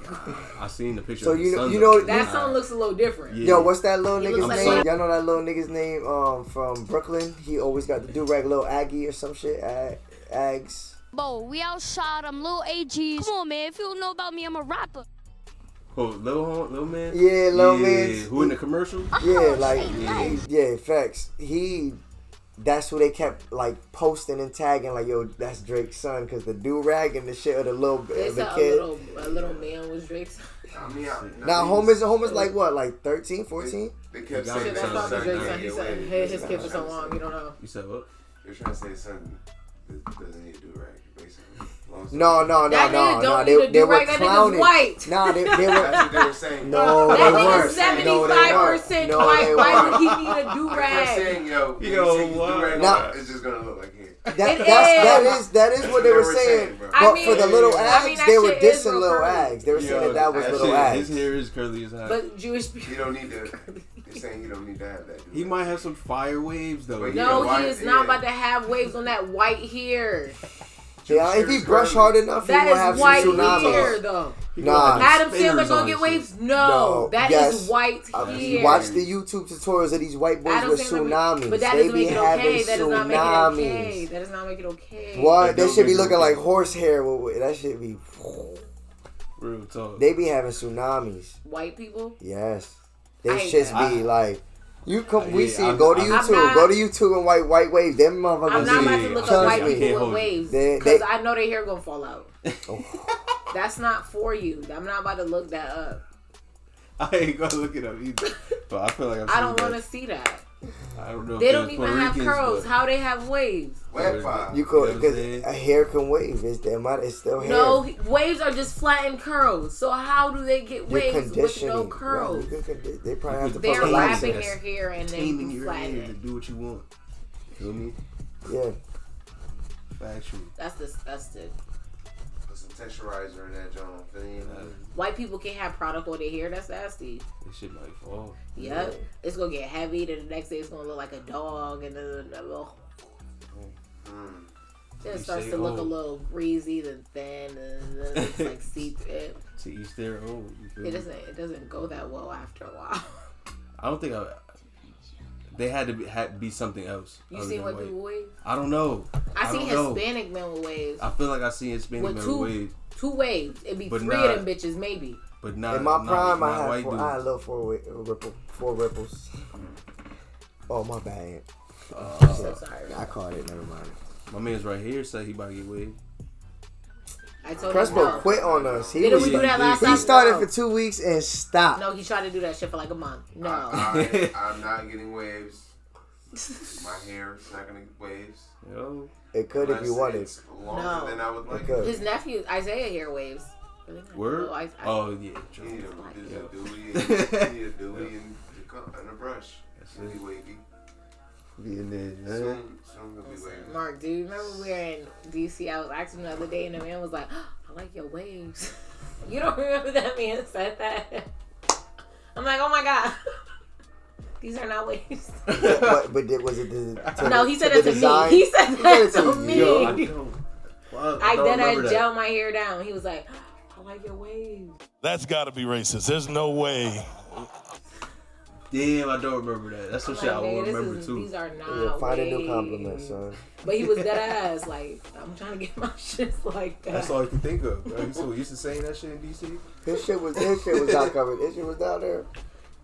I seen the picture. So of you know- you know- that song looks a little different. Yeah. Yo, what's that little He nigga's looks like name? Y'all know that little nigga's name um from Um, Brooklyn? He always got the do rag, little Aggie or some shit. Ag- Ags. Bo, we outshot them, little AGs. Come on, man. If you don't know about me, I'm a rapper. Oh, little Hon- Lil Man? Yeah, Lil yeah. Man's- Who in the commercial? Oh, yeah, like Yeah. he- yeah, facts. He that's who they kept like posting and tagging like yo that's Drake's son because the do rag and the shit of the little They the said a kid. little, a little man was Drake's. I mean, I, Now home is home is like what like 13, 14? They kept saying. That's Son, that probably son Drake's son. doesn't He said hey, his kid for so long. say. You don't know. You said what? They're trying to say son doesn't need to do rag, basically. No, no, no, That no, nigga no. don't They, they were right. That clowning. white. Nah, they, they were. what they were saying. No, That they nigga's weren't. seventy No, they weren't. percent No, white. Why would he need a do I kept rag? saying, yo, when Yo, you take the do rag Now- it's just gonna look like him. That, that's, that is. is that is what they They were were saying. saying. But I for the mean- little I ags, mean, they were shit dissing little curly. ags. They were saying that that was That little shit, ags. his hair is curly as hell. But Jewish people, You people. don't need to. You're saying you don't need to have that. he might have some fire waves though. But No, he is not yeah. about to have waves on that white hair. Yeah, if he brush hard enough, he That will have is some white tsunamis. hair, though. Nah. gonna Adam Sandler gonna get waves? No, No, that is yes. white Uh, hair. Watch the YouTube tutorials of these white boys Adam with Sandler, tsunamis. but that they doesn't be make it having okay. That does not make it okay. That does not make it okay. What? They should be looking like horsehair. with- with- That should be. Real talk. They be having tsunamis. White people. Yes. They hate shits that. be like. You come, I we see. I'm- go to I'm YouTube. not- go to YouTube and white white waves. Them motherfuckers. I'm not about to look trust up white people Can't with waves They- because I know their hair gonna fall out. Oh. That's not for you. I'm not about to look that up. I ain't gonna look it up either. But I feel like I've I don't want to see that. I don't know. They don't even Puerto have Ricans, curls. How they have waves? Wet five. You You could know what I'm because a hair can wave. It's that might it's still hair. No, waves are just flattened curls. So how do they get You're waves with no curls? You can condi- they probably have to They're put relax wrapping their hair and taming then your flatten hair to do what you want. Feel me? Yeah. Factual. That's disgusting. Put texturizer in that joint. Feel me? White people can't have product on their hair. That's nasty. This shit might fall. Yep. It's gonna get heavy. Then the next day it's gonna look like a dog, and then oh, Mm. then it starts say to look a little greasy, then thin, and then it's like see through. It, To each their own. It doesn't. It doesn't go that well after a while. I don't think I. They had to be, had be something else. You other seen than white white. people waves? I don't know. I, I seen don't know. Hispanic men with waves. I feel like I seen Hispanic With men two- with waves, Two waves. It'd be But three not- of them bitches, maybe. but not In my not- prime, not I had four, dudes. I had a little four wi- ripple, four ripples. Oh my bad. Uh, So sorry. I caught it. Never mind. my man's right here said he about to get waved. I told Crespo him no. quit on us. He Didn't was we do that last he time? started No. for two weeks and stopped. No, he tried to do that shit for like a month. No. I, I, I'm not getting waves. My hair is not gonna get waves. Yo, It could if you Unless wanted. It's longer No. than I would like. could. His nephew Isaiah hair waves. Really nice. word. Oh, I, I, Oh yeah, You true. need a, there's Yeah. a doobie, and, you need a doobie and, a and a brush. That's It'll it. be wavy. Being there, man. Soon, soon it'll be wavy. Mark, do you remember we were in DC? I was asking the other day, and the man was like, "I like your waves." you don't remember that man said that? I'm like, "Oh my god, these are not waves." but, but did, was it the, to no, he said to it to design? me. He said He that said to to me. Yo, I don't. Well, I don't then I gel my hair down. He was like, "I like your waves." That's got to be racist. There's no way. Damn, I don't remember that. That's some I'm shit I will "Nigga, this remember is, too. These are not. Yeah, find a new waves." compliment, son. But he was dead ass. Like, I'm trying to get my shit like that. That's all I can think of. Bro. You so used to saying that shit in DC. His shit was his shit was not covered. His shit was down there.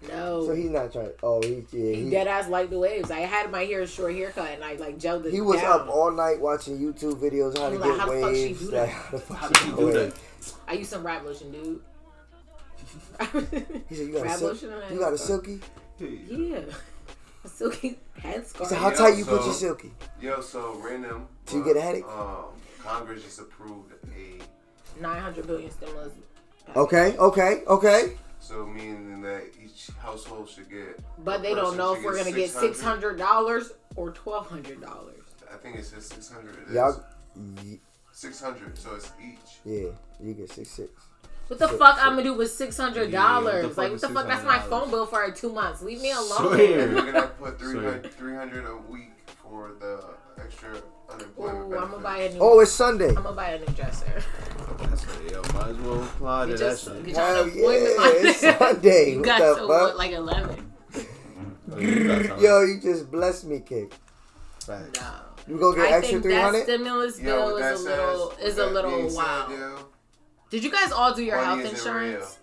No. So he's not trying. Oh, he yeah, He he, dead ass like the waves. I had my hair short haircut and I like gelled it. he was down. up all night watching YouTube videos how to I'm like, get how the fuck she waves. do Like, that? how the fuck How she did you get do that? I used some rap lotion, dude. He said, "You got a Rap sil- you got a stuff. silky." Yeah. A silky head He scarf. said, "How Yo, tight you put your silky?" Yo, so random. So you get a headache? Um, Congress just approved a 900 billion stimulus. package. Okay, okay, okay. so meaning that each household should get. But they don't know if we're gonna get six hundred dollars or twelve hundred dollars. I think it says six hundred. Y'all, y- six hundred. So it's each. yeah, you get six six. What the Six- fuck six. I'm gonna do with six hundred dollars? like what is the fuck? That's my phone bill for two months. Leave me alone. Swear. We're gonna put Sorry. 300, 300 a week for the extra unemployment Ooh, I'm gonna buy a new. Oh, it's Sunday. I'm gonna buy a new dresser. That's yo, might as well apply to Get that your, shit. get Hell yeah, it's Sunday. you What got the to fuck? what, like eleven. Oh, you got time. Yo, you just blessed me, kick. Facts. No. You gonna get I extra think that hundred? stimulus Yo, bill with that is a said- little is a little being said, wild. yo, Did you guys all do your money health isn't insurance?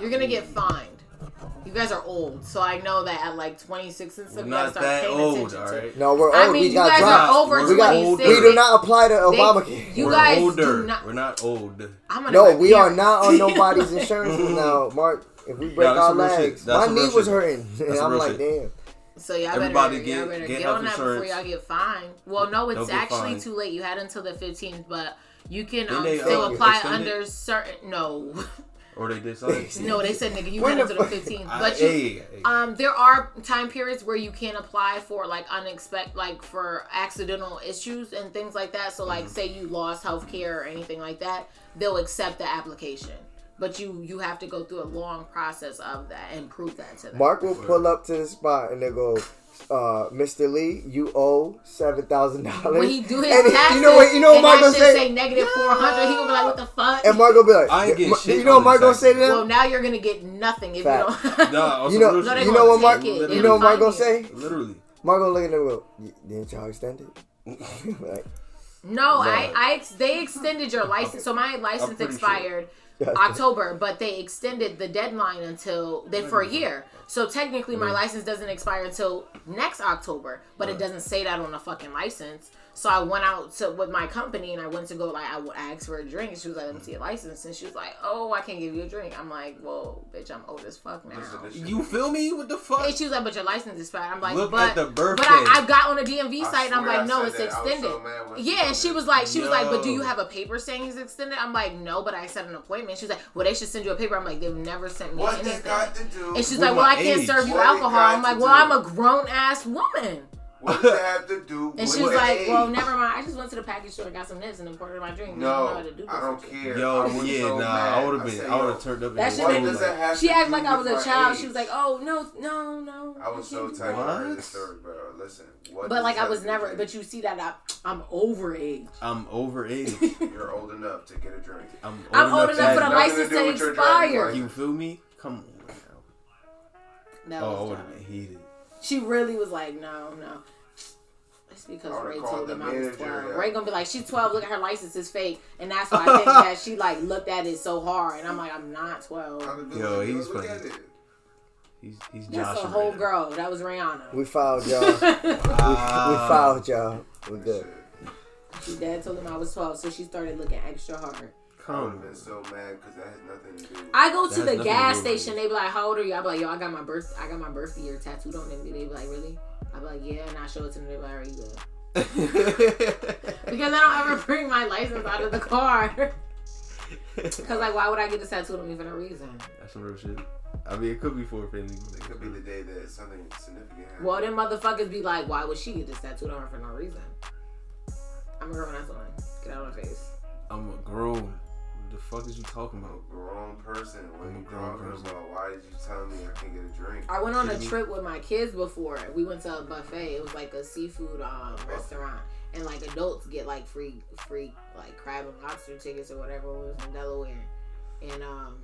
You're gonna get fined. You guys are old, so I know that at like 26 and stuff, We're you gotta not start that paying old, attention to. alright? No, we're old. I mean, we you got guys dropped. are over We got- 26. We do not apply to They- Obamacare. You We're guys older. do not. We're not old. I'm No, let we are not on nobody's insurance now, Mark. If we break that's our some real shit. legs, my knee was hurting, and I'm like, shit. damn. So y'all Everybody better, get- y'all better get get, health on that before insurance. y'all get fined. Well, no, it's actually fined. too late. You had until the 15th, but you can um, they, still uh, apply extend it? under certain. No, Or they did something. no, they said nigga, you When had the until the fuck- 15th, but you. hey, hey. Um, there are time periods where you can apply for like unexpected, like for accidental issues and things like that. So, Mm-hmm. like, say you lost health care or anything like that, they'll accept the application, but you you have to go through a long process of that and prove that to them. Mark will pull up to the spot and they go, uh, "Mr. Lee, you owe seven thousand dollars." when he do his and he- taxes, you know what? You know what and Mark gonna say? say negative four hundred. He gonna be like, "What the fuck?" and Mark gonna be like, I ain't getting Ma- shit You know what on Mark gonna say to them? well, now you're gonna get nothing if Fact. you don't. Nah, on you know, No, you know what gonna Mark, it. you know what Mark gonna gonna say? Literally. Mark gonna look at them go, "Didn't y'all extend it?" like, No, I, I, they extended your license. So my license pretty expired October, but they extended the deadline until then for a year. So technically, my license doesn't expire until next October, but it doesn't say that on the fucking license. So I went out to with my company and I went to go like I would ask for a drink. She was like, "Let me see your license," and she was like, "Oh, I can't give you a drink." I'm like, "Well, bitch, I'm old as fuck now." Listen, this shit- You feel me? What the fuck? And she was like, "But your license is expired." I'm like, Look "But at the birthday. but I, I got on the DMV site and I'm like, I no, it's that. Extended." so mad when she Yeah, and she was like, she was like, "But do you have a paper saying it's extended?" I'm like, "No, but I set an appointment." She was like, "Well, they should send you a paper." I'm like, "They've never sent me What anything." that got to do? And she's With like, "Well, my I can't age. serve you What alcohol." I'm like, "Well, do? I'm a grown ass woman." What does that have to do? And with she was like, age? "Well, never mind. I just went to the package store and got some nips and imported my drink. We don't know how No, to do I don't care. Yo, was yeah, so nah, mad. I would have been, said, I would have turned up. That and shit What made does me- that have She to acted like I was a child. age? She was like, "Oh no, no, no." I was so can't tired of this story, bro. Listen, what But like I was never. do? But you see that I, I'm over age. I'm over age. You're old enough to get a drink. I'm old I'm old enough enough for the to- nothing to license to with your driving expire. license. You feel me? Come on now. That Oh, I would have been heated. She really was like, no, no. It's because Ray told the them I was 12. yeah. Ray gonna be like, she's 12, look at her license is fake. And that's why I think that she like looked at it so hard. And I'm like, I'm not 12. How to do Yo, he's Look funny. He's he's That's a whole right girl. That was Rihanna. We fouled y'all. we, we Ah. fouled y'all. We're good. Shit. She dad told him I was 12, so she started looking extra hard. I would have been so mad because that had nothing to do. with I go to the gas to station. They be like, "How old are you?" I be like, "Yo, I got my birth, I got my birthday year tattooed on them." They be like, "Really?" I be like, "Yeah," and I show it to them. They be like, "Are you good?" Because I don't ever bring my license out of the car. Because like, why would I get this tattooed on me for no reason? That's some real shit. I mean, it could be for a family. It could be the day that something significant happened. Well, then motherfuckers be like, "Why would she get this tattooed on her for no reason?" I'm a grown ass woman. Get out of my face. I'm a grown. What the fuck is you talking I'm about? a grown person. What are you grown talking person. about? Why did you tell me I can't get a drink? I went on a Kidding me? trip with my kids before. We went to a buffet. It was like a seafood um, restaurant, and like adults get like free, free like crab and lobster tickets or whatever. It was in Delaware, and um,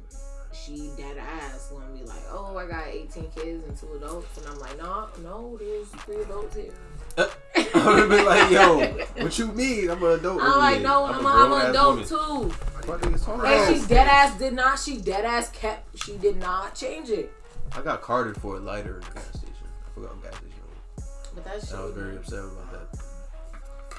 she dead ass want to be like, "Oh, I got 18 kids and two adults," and I'm like, "No, no, there's three adults here." I would have been like, yo, what you mean? I'm an adult. I'm like, "No, I'm, a, I'm grown-ass an adult woman. too." What And about? she dead ass did not. She dead ass kept. She did not change it. I got carded for a lighter at the gas station. I forgot what gas station. But that's. I was very upset about that.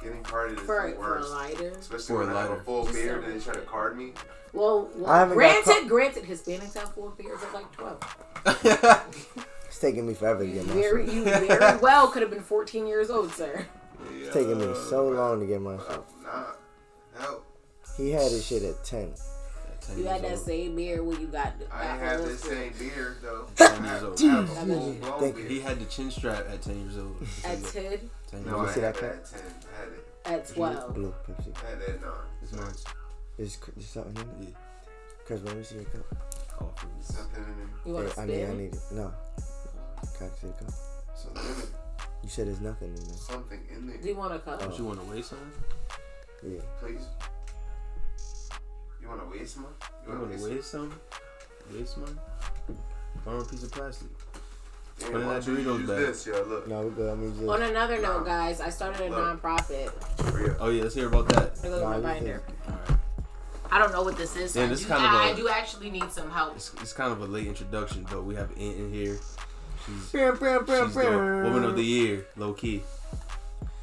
Getting carded is for, the for a lighter. Especially For a when I have a full Just beard and they try to card me. Well, I well granted, ca- granted, Hispanics have four beards of like 12. It's taking me forever to get my Very, shit. you very well could have been 14 years old, sir. It's taking me so long to get my shit. Nah. Help. He had his shit at 10. You had that same beard when you got. I ain't got have the same beard though. Ten years old. I have a Jeez. full blown Thank beard. He had the chin strap at ten years old. At 10, Ten No, me years I see had that that at 10. I had it. at 12. Blue Pepsi. I had that at 9. It's mine. Is is something in it? Yeah. Cause let me see your cup. Oh. Something in it. You want to Hey, I need, I need it. No. Can I see a cup? Something in it. You said there's nothing in there. Something in there. Do there. you want a cup? Oh, don't you want to waste some? Yeah. Please. You want to waste some? You want to waste some? Waste something? Throw a piece of plastic. Damn, Put in that Doritos bag. this, yo, look. No, we're good. I mean, just. On another note, guys, I started a Look. nonprofit. Hurry up. Oh yeah, let's hear about that. There goes Nah, my you binder. Alright. I don't know what this is. so Yeah, I, this do, kind of I a- do actually need some help. It's, it's kind of a late introduction, but we have Ant in here. She's, Bam, bam, bam, she's the woman of the year, low key.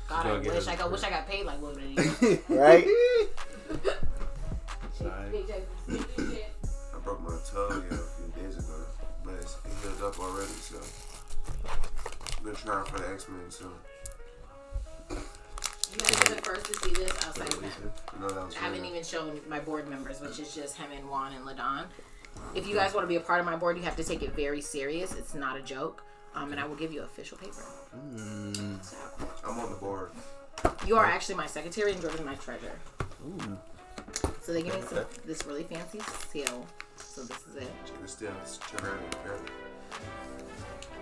God, I wish I got wish I got paid like women of the year. Right? I broke my toe yeah, a few days ago, but it's it healed up already, so I'm gonna try for the X Men soon. You guys are the first to see this outside of him. You that was I haven't even shown my board members, which is just him and Juan and Ladon. If you guys want to be a part of my board, you have to take it very serious. It's not a joke. Um, and I will give you official paper. Mm, So, I'm on the board. you are actually my secretary and Jordan my treasurer. ooh. So they give me some, this really fancy seal. So this is it. Check the still. It's.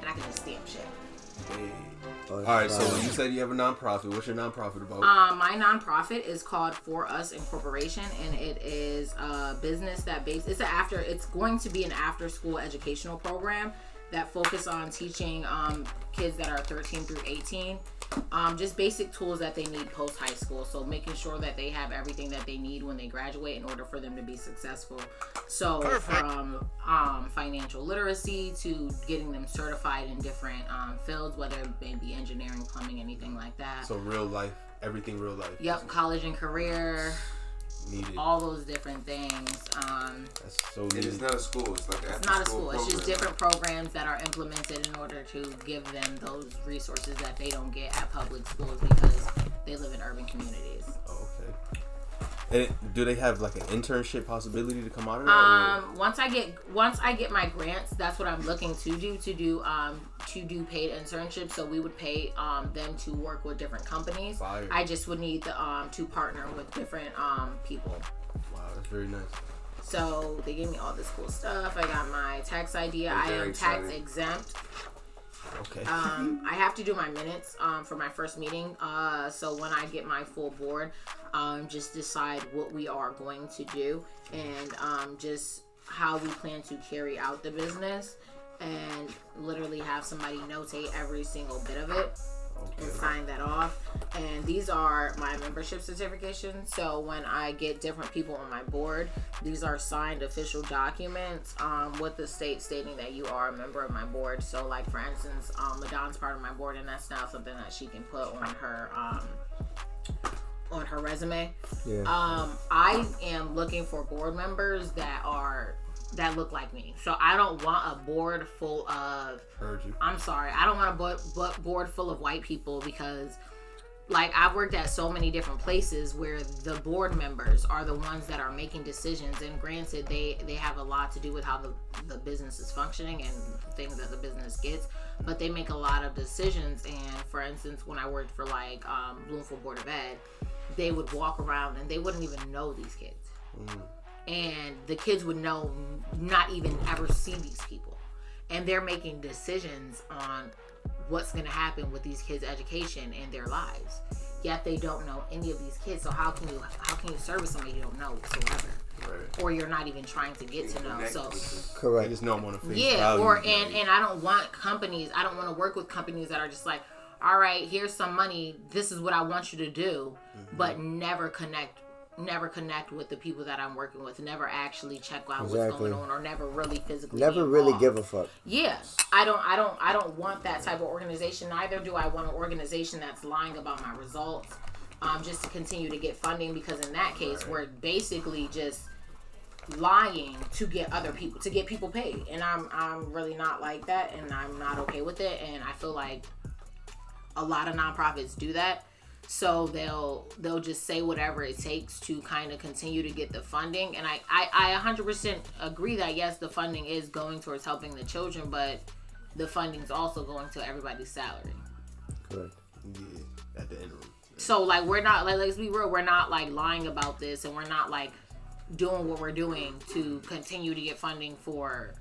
And I can just stamp shit. Hey. All right, so you said you have a nonprofit. What's your nonprofit about? Um, my nonprofit is called For Us Incorporation, and it is a business that base. It's a after. It's going to be an after school educational program that focus on teaching um, kids that are 13 through 18 um, just basic tools that they need post high school. So making sure that they have everything that they need when they graduate in order for them to be successful. So from um, financial literacy to getting them certified in different um, fields, whether it may be engineering, plumbing, anything like that. so real life everything real life. Yep, college and career, Needed. all those different things. Um, That's so needed. it's not a school. It's like it's not a after-school school. It's just different programs that are implemented in order to give them those resources that they don't get at public schools because they live in urban communities. Oh, okay. And it, do they have like an internship possibility to come out of that? Um, once I get once I get my grants, that's what I'm looking to do to do um to do paid internships. So we would pay um them to work with different companies. Fire. I just would need the um to partner with different um people. wow, that's very nice. So they gave me all this cool stuff. I got my tax ID. I am tax exempt. Okay. Um, I have to do my minutes um, for my first meeting. Uh, so when I get my full board, um, just decide what we are going to do and um, just how we plan to carry out the business and literally have somebody notate every single bit of it and sign that off. And these are my membership certifications. So when I get different people on my board, these are signed official documents um, with the state stating that you are a member of my board. So, like for instance, um, Madonna's part of my board, and that's now something that she can put on her um, on her resume. Yeah. Um, I am looking for board members that are that look like me. So I don't want a board full of Heard you. I'm sorry. I don't want a bo- bo- board full of white people because, like, I've worked at so many different places where the board members are the ones that are making decisions. And granted, they they have a lot to do with how the the business is functioning and things that the business gets. But they make a lot of decisions. And for instance, when I worked for like um, Bloomfield Board of Ed, they would walk around and they wouldn't even know these kids and the kids would know not even ever see these people and they're making decisions on what's going to happen with these kids education and their lives yet they don't know any of these kids so how can you how can you service somebody you don't know whatsoever Right. or you're not even trying to get to know so with them. Correct. just know I'm on a face yeah or and and i don't want companies i don't want to work with companies that are just like all right here's some money this is what i want you to do Mm-hmm. but never connect never connect with the people that i'm working with never actually check out what's going on or never really physically Never really give a fuck. yeah. I don't i don't i don't want that type of organization. Neither do i want an organization that's lying about my results um, just to continue to get funding because in that case we're basically just lying to get other people to get people paid. And i'm i'm really not like that and i'm not okay with it. And i feel like a lot of nonprofits do that so they'll they'll just say whatever it takes to kind of continue to get the funding and I, I i 100% agree that yes the funding is going towards helping the children but the funding's also going to everybody's salary Correct. Yeah, at the interim. so like we're not like let's be real we're not like lying about this and we're not like doing what we're doing to continue to get funding for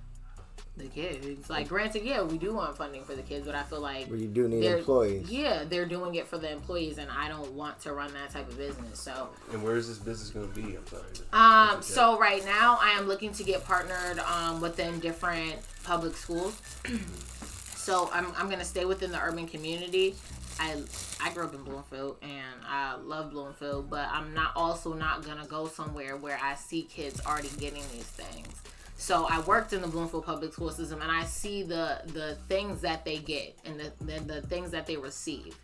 the kids like granted yeah we do want funding for the kids but i feel like we you do need employees. yeah they're doing it for the employees and i don't want to run that type of business so And where is this business gonna be? I'm sorry. um, so right now I am looking to get partnered um, within different public schools. so I'm, I'm gonna stay within the urban community. I I grew up in Bloomfield and I love Bloomfield, but I'm not also not gonna go somewhere where I see kids already getting these things. So I worked in the Bloomfield public school system and I see the the things that they get and the the, the things that they receive.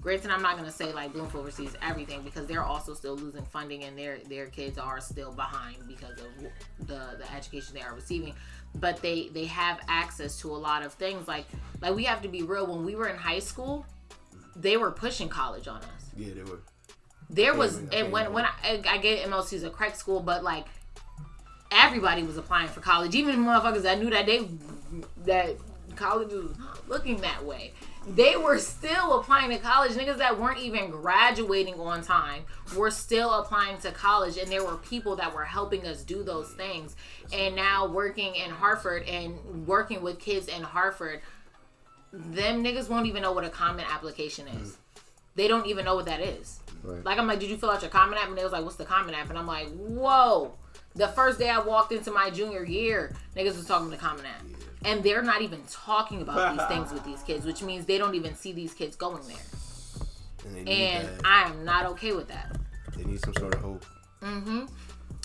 Granted, I'm not gonna say like Bloomfield receives everything because they're also still losing funding and their their kids are still behind because of the the education they are receiving. But they they have access to a lot of things like like we have to be real. When we were in high school, they were pushing college on us. Yeah, they were. There was and when when I, I get MLC is a correct school, but like everybody was applying for college, even motherfuckers that knew that they that college was not looking that way. They were still applying to college. Niggas that weren't even graduating on time were still applying to college, and there were people that were helping us do those things. And now working in Hartford and working with kids in Hartford, them niggas won't even know what a common application is. They don't even know what that is. Right. Like I'm like, did you fill out your common app? And they was like, what's the common app? And I'm like, whoa. The first day I walked into my junior year, niggas was talking to common app. And they're not even talking about these things with these kids, which means they don't even see these kids going there. And And. I am not okay with that. They need some sort of hope. Mm-hmm.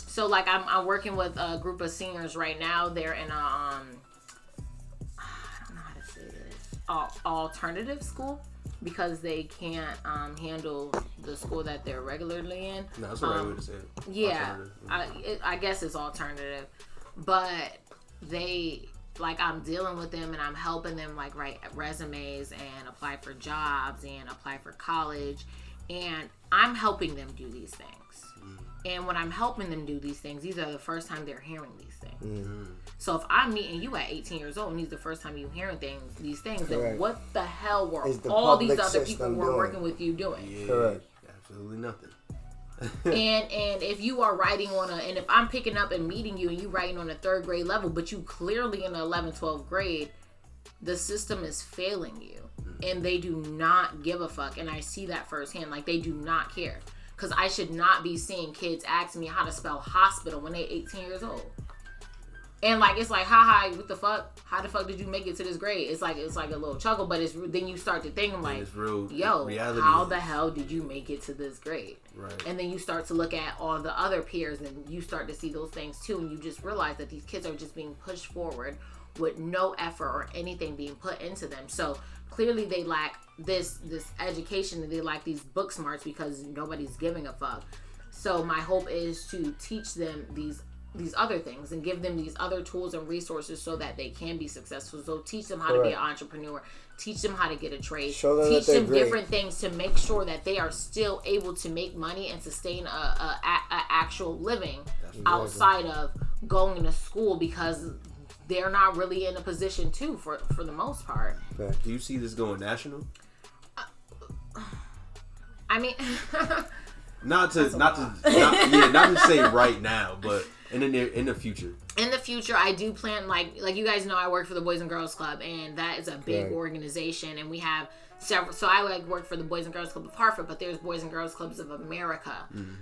So like I'm, I'm working with a group of seniors right now. They're in a um I don't know how to say this. Al- alternative school. Because they can't um, handle the school that they're regularly in. No, that's the right Um, way to say it. Yeah, I, it, I guess it's alternative, but they like I'm dealing with them and I'm helping them like write resumes and apply for jobs and apply for college, and I'm helping them do these things. And when I'm helping them do these things, these are the first time they're hearing these things. Mm-hmm. So if I'm meeting you at 18 years old and these the first time you're hearing things, these things, then what the hell were the all these other people were doing? working with you doing? Yeah, Correct. absolutely nothing. and and if you are writing on a and if i'm picking up and meeting you and you writing on a third grade level but you clearly in the 11th 12th grade the system is failing you mm-hmm. and they do not give a fuck and i see that firsthand like they do not care because i should not be seeing kids ask me how to spell hospital when they're 18 years old. And like it's like haha what the fuck? How the fuck did you make it to this grade? It's like it's like a little chuckle but it's then you start to think like it's real. yo how is- the hell did you make it to this grade? Right. and then you start to look at all the other peers and you start to see those things too and you just realize that these kids are just being pushed forward with no effort or anything being put into them. So clearly they lack this this education and they lack these book smarts because nobody's giving a fuck. So my hope is to teach them these these other things and give them these other tools and resources so that they can be successful. So teach them how to be an entrepreneur. Teach them how to get a trade. Show them teach them great. different things to make sure that they are still able to make money and sustain a, a, a, a actual living outside of going to school because they're not really in a position to for for the most part. Do you see this going national? I mean, Not to, not to, not, yeah, not to say right now, but in the near, in the future. in the future i do plan like like you guys know i work for the boys and girls club and that is a big Right. organization and we have several so i like work for the boys and girls club of hartford but there's boys and girls clubs of america.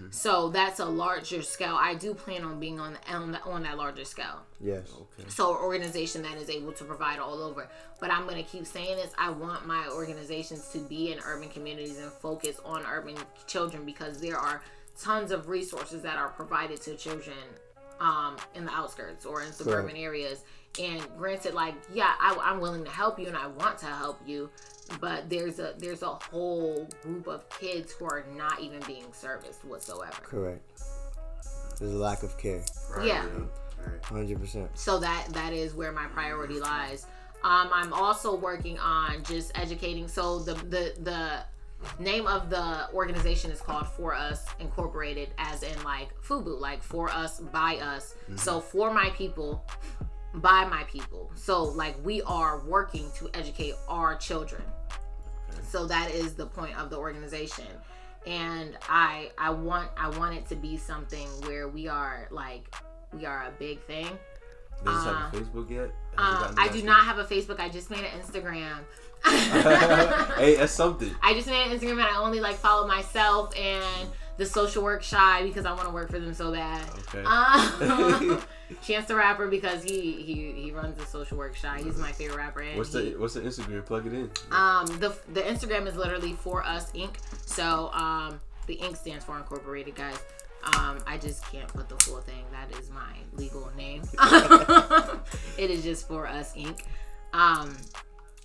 So that's a larger scale. I do plan on being on on, the, on that larger scale. Yes. Okay. so an organization that is able to provide all over. But i'm going to keep saying this i want my organizations to be in urban communities and focus on urban children because there are tons of resources that are provided to children um, in the outskirts or in suburban areas. And granted like yeah I, i'm willing to help you and i want to help you but there's a there's a whole group of kids who are not even being serviced whatsoever Correct. There's a lack of care. Right, Yeah. Hundred percent. so that that is where my priority lies um i'm also working on just educating so the the the name of the organization is called for us incorporated as in like fubu like for us by us so for my people by my people so like we are working to educate our children so that is the point of the organization and i i want i want it to be something where we are like we are a big thing Does this have a Facebook yet? Has it uh, gotten to I do not have a Facebook. I just made an Instagram. hey, that's something. I just made an Instagram and I only like follow myself and the SocialWorks Chi because I want to work for them so bad. Okay. Um, Chance the rapper because he he he runs the SocialWorks Chi. He's my favorite rapper. What's he- the What's the Instagram? Plug it in. um the the Instagram is literally for us Inc. So um the Inc stands for Incorporated guys. Um I just can't put the full thing. That is my legal name. it is just for us Inc. Um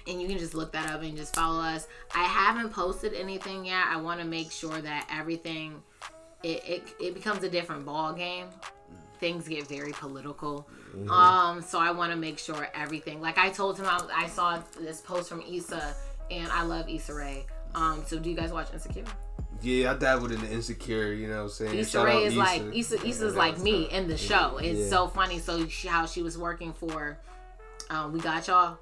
and you can just look that up and just follow us. I haven't posted anything yet. I want to make sure that everything it, it, it becomes a different ball game. Things get very political. Um, so I want to make sure everything. Like I told him, I, I saw this post from Issa, and I love Issa Rae. Um, so do you guys watch Insecure? Yeah, I dabbled in the insecure. You know what I'm saying? Issa Rae is like Issa. Issa. Issa's like me in the show. It's Yeah. so funny. So she, how she was working for, um, we got y'all,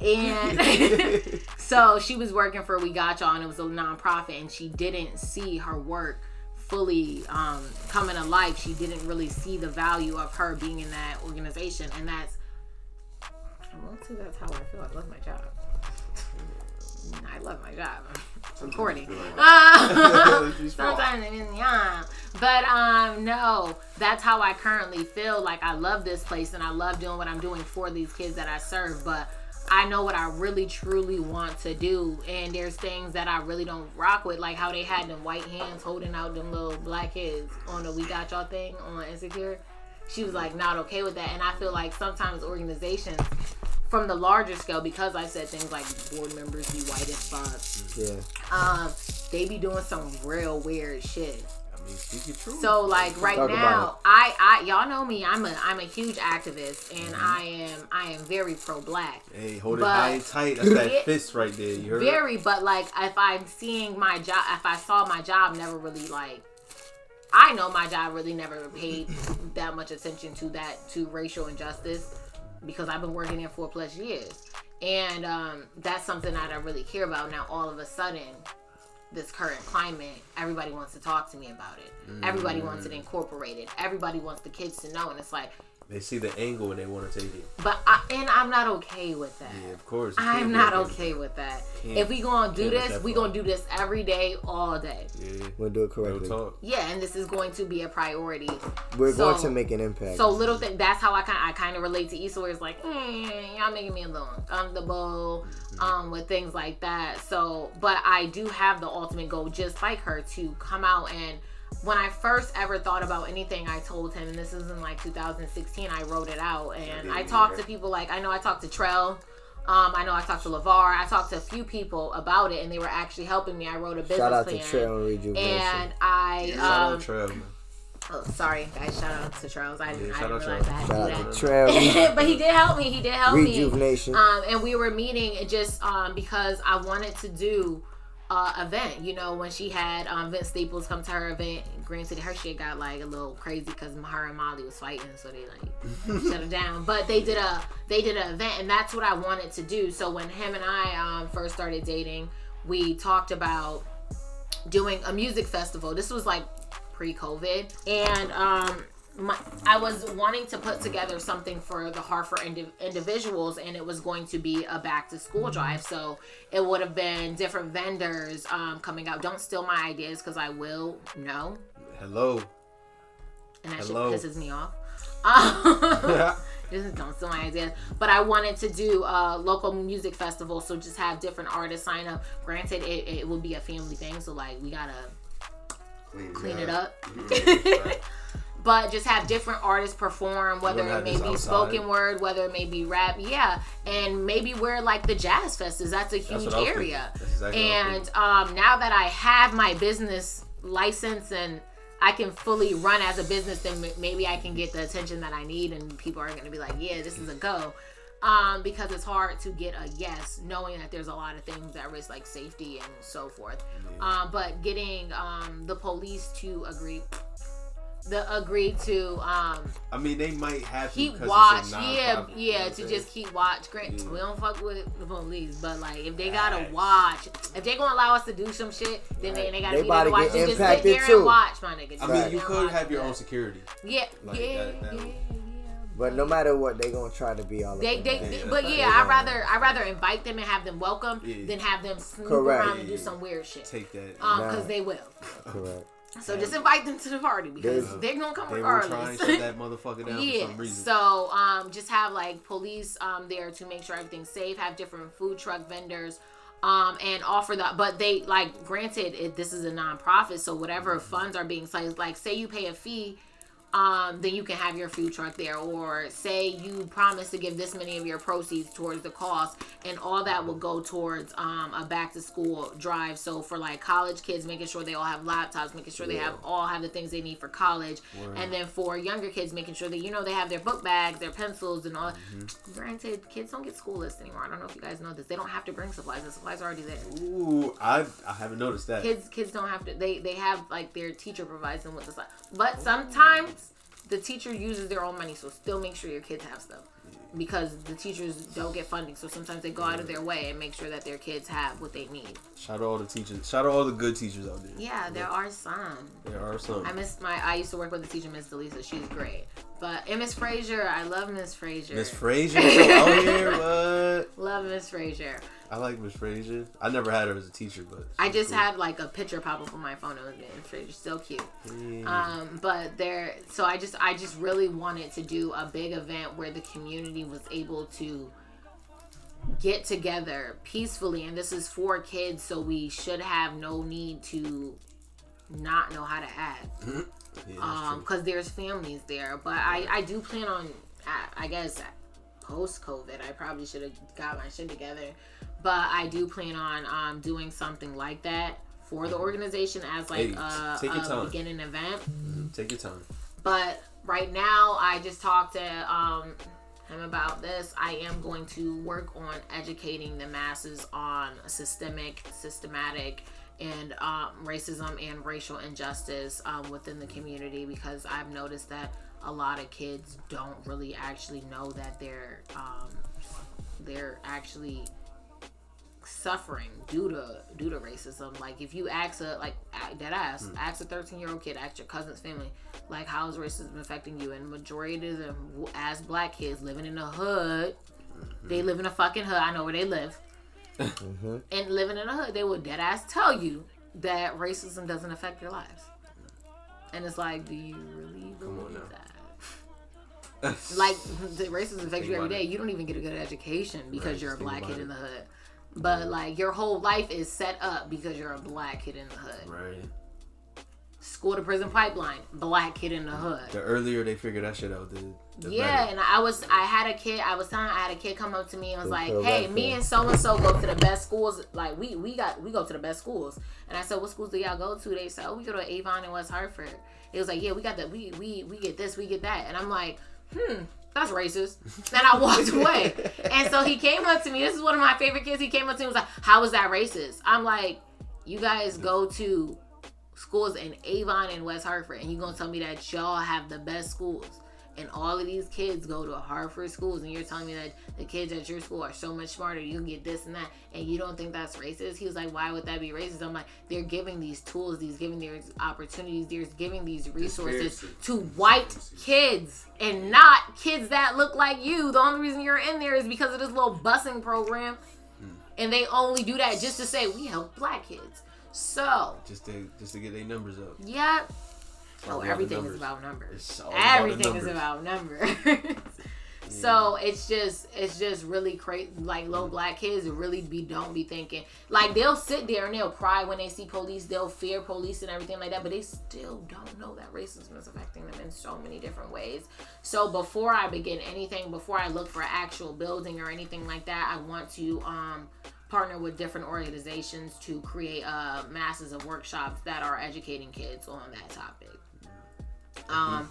and so she was working for We Got Y'all, and it was a nonprofit, and she didn't see her work fully um, coming to life. She didn't really see the value of her being in that organization, and that's. Well, see, that's how I feel. I love my job. I love my job. Recording. Ah, Sometimes, I mean, yeah. But um, no, that's how I currently feel. Like I love this place and I love doing what I'm doing for these kids that I serve. But I know what I really truly want to do, and there's things that I really don't rock with, like how they had them white hands holding out them little black kids on the "We Got Y'all" thing on Insecure. She was like not okay with that, and I feel like sometimes organizations from the larger scale, because I said things like board members be white as fuck, Yeah. um, they be doing some real weird shit. I mean, speak your truth. So like right Talk now, I, I y'all know me. I'm a I'm a huge activist, and Mm-hmm. I am I am very pro black. hey, hold it but- high and tight. That's that Yeah. fist right there. You heard? Very, but like if I'm seeing my job, if I saw my job never really like, I know my job really never paid that much attention to that to racial injustice because I've been working there four plus years, and um, that's something that I really care about. Now all of a sudden, this current climate, everybody wants to talk to me about it. Everybody wants it mm. incorporated. Everybody wants the kids to know, and it's like, They see the angle and they want to take it. but I, and I'm not okay with that. Yeah, of course. I'm not okay with that. Can't- if we gonna do this, we gonna do this every day, all day. it. Yeah. We'll do it Real correctly. talk. Yeah, and this is going to be a priority. We're So- going to make an impact. So little thing. That's how I kind I kind of relate to Issa, where it's like, mm, y'all making me a little uncomfortable, um, with things like that. So, but I do have the ultimate goal, just like her, to come out and. When I first ever thought about anything, I told him, and this is in like 2016. I wrote it out, and I talked to people like I know I talked to Trell, um, I know I talked to Lavar, I talked to a few people about it, and they were actually helping me. I wrote a business Shout out to plan, Trail and Rejuvenation. and I Shout out um, Trail, man. oh, sorry guys, shout out to Charles. I didn't, Yeah, I didn't realize I had Shout to out do to that. But he did help me. He did help Rejuvenation. me. Um, and we were meeting just um, because I wanted to do uh, event. You know, when she had um, Vince Staples come to her event, granted her shit got like a little crazy because her and Molly was fighting, so they like shut her down. But they did a they did an event, and that's what I wanted to do. So when him and I um, first started dating, we talked about doing a music festival. This was like pre-COVID, and um, my, I was wanting to put together something for the Hartford indi- individuals, and it was going to be a back-to-school drive. So it would have been different vendors um, coming out. Don't steal my ideas because I will. No, Hello. and that Hello. shit pisses me off. Um, just don't steal my ideas. But I wanted to do a local music festival, so just have different artists sign up. Granted, it, it would be a family thing, so like we gotta clean it up. but just have different artists perform, whether it may be outside? spoken word, whether it may be rap, yeah, and maybe where like the jazz fest is. That's a huge was area. exactly what I was and um, now that I have my business license and I can fully run as a business, then maybe I can get the attention that I need, and people are going to be like, "Yeah, this is a go." Um, because it's hard to get a yes, knowing that there's a lot of things that risk, like safety and so forth. Um, but getting um, the police to agree, the agree to um, I mean, they might have to keep 'cause it's a watch, yeah, nonprofit, you know yeah, to just keep watch. Great, Yeah. we don't fuck with the police, but like if they gotta Right. watch, if they gonna allow us to do some shit, then they, they gotta They be there to to watch. You just sit there too. and watch, my nigga. I mean, sit you could have your that. own security. Yeah, like yeah, that- that- yeah, yeah. But no matter what, they gonna try to be all up They, they, but yeah, fine. I rather I rather invite them and have them welcome Yeah. than have them snoop Correct. around and do some weird shit. Take that. Um, Nah. because they will. Correct. So just invite them to the party because They- they're gonna come they will try and regardless. shut that motherfucker down for yeah. some reason. So um, just have like police um there to make sure everything's safe. Have different food truck vendors. Um, and offer that, but they like granted it, this is a nonprofit, so whatever Mm-hmm. funds are being sized, like say you pay a fee, um, then you can have your food truck there, or say you promise to give this many of your proceeds towards the cost, and all that will go towards um, a back to school drive. So for like college kids, making sure they all have laptops, making sure they have all have the things they need for college, and then for younger kids, making sure that you know they have their book bags, their pencils, and all. Mm-hmm. Granted, kids don't get school lists anymore. I don't know if you guys know this. They don't have to bring supplies. The supplies are already there. Ooh, I I haven't noticed that. Kids kids don't have to. They they have like their teacher provides them with the stuff. But sometimes the teacher uses their own money, so still make sure your kids have stuff. Because the teachers don't get funding, so sometimes they go out of their way and make sure that their kids have what they need. Shout out all the teachers. Shout out all the good teachers out there. Yeah, there are some. There are some. I miss my. I used to work with the teacher, Miss Delisa. She's great. But and Miss Frazier, I love Miss Frazier. Miss Frazier so out here, what? Love Miss Frazier. I like Miss Frazier. I never had her as a teacher, but I just cool. had like a picture pop up on my phone. It was Miss Frazier, so cute. Yeah. Um, but there, so I just, I just really wanted to do a big event where the community was able to get together peacefully, and this is for kids, so we should have no need to not know how to act, yeah, um, because there's families there. But I, I do plan on, I, I guess, post COVID. I probably should have got my shit together, but I do plan on um, doing something like that for the organization as like Hey, a, take your a time. beginning event. Take your time. But right now, I just talked to um, him about this. I am going to work on educating the masses on systemic, systematic, and um, racism and racial injustice um, within the community because I've noticed that a lot of kids don't really actually know that they're um, they're actually suffering due to due to racism. Like if you ask a like a- dead ass, ask a thirteen year old kid, ask your cousin's family, like how is racism affecting you? And majority of them, as black kids living in the hood, they live in a fucking hood. I know where they live, Mm-hmm. and living in a hood, they will dead ass tell you that racism doesn't affect your lives. And it's like, do you really Come on believe that? like the racism affects you every day. it. You don't even get a good education because Right, you're a black kid in the hood. But like your whole life is set up because you're a black kid in the hood. Right. School to prison pipeline, black kid in the hood. The earlier they figure that shit out, the Yeah, better. and I was I had a kid. I was telling I had a kid come up to me and was like, "Hey, me and so and so go to the best schools. Like we we got we go to the best schools." And I said, "What schools do y'all go to?" They said, "Oh, we go to Avon and West Hartford." It was like, "Yeah, we got that. We we we get this, we get that." And I'm like, "Hmm." That's racist. And I walked away. And so he came up to me. This is one of my favorite kids. He came up to me and was like, How is that racist? I'm like, You guys go to schools in Avon and West Hartford, and you're gonna tell me that y'all have the best schools, and all of these kids go to Hartford schools, and you're telling me that the kids at your school are so much smarter, you can get this and that, and you don't think that's racist? He was like, why would that be racist? I'm like, they're giving these tools, these giving these opportunities, they're giving these resources to white kids and not kids that look like you. The only reason you're in there is because of this little busing program. Hmm. And they only do that just to say we help black kids. So, Just to just to get their numbers up. yeah. Oh, everything numbers. is about numbers. About Everything is about numbers. So it's just it's just really crazy. Like little black kids really be don't be thinking like they'll sit there and they'll cry when they see police. They'll fear police and everything like that, but they still don't know that racism is affecting them in so many different ways. So before I begin anything, before I look for actual building or anything like that, I want to um partner with different organizations to create uh masses of workshops that are educating kids on that topic um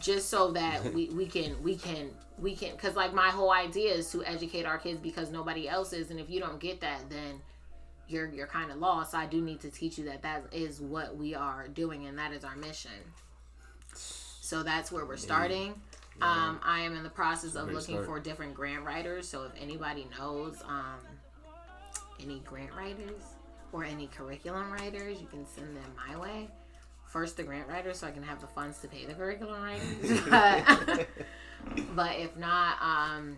just so that we, we can we can we can because like my whole idea is to educate our kids because nobody else is and if you don't get that then you're you're kind of lost. I do need to teach you that that is what we are doing and that is our mission. So that's where we're starting. Um i am in the process of looking start. for different grant writers so if anybody knows um any grant writers or any curriculum writers you can send them my way first the grant writer so I can have the funds to pay the curriculum writers. but, but if not, um,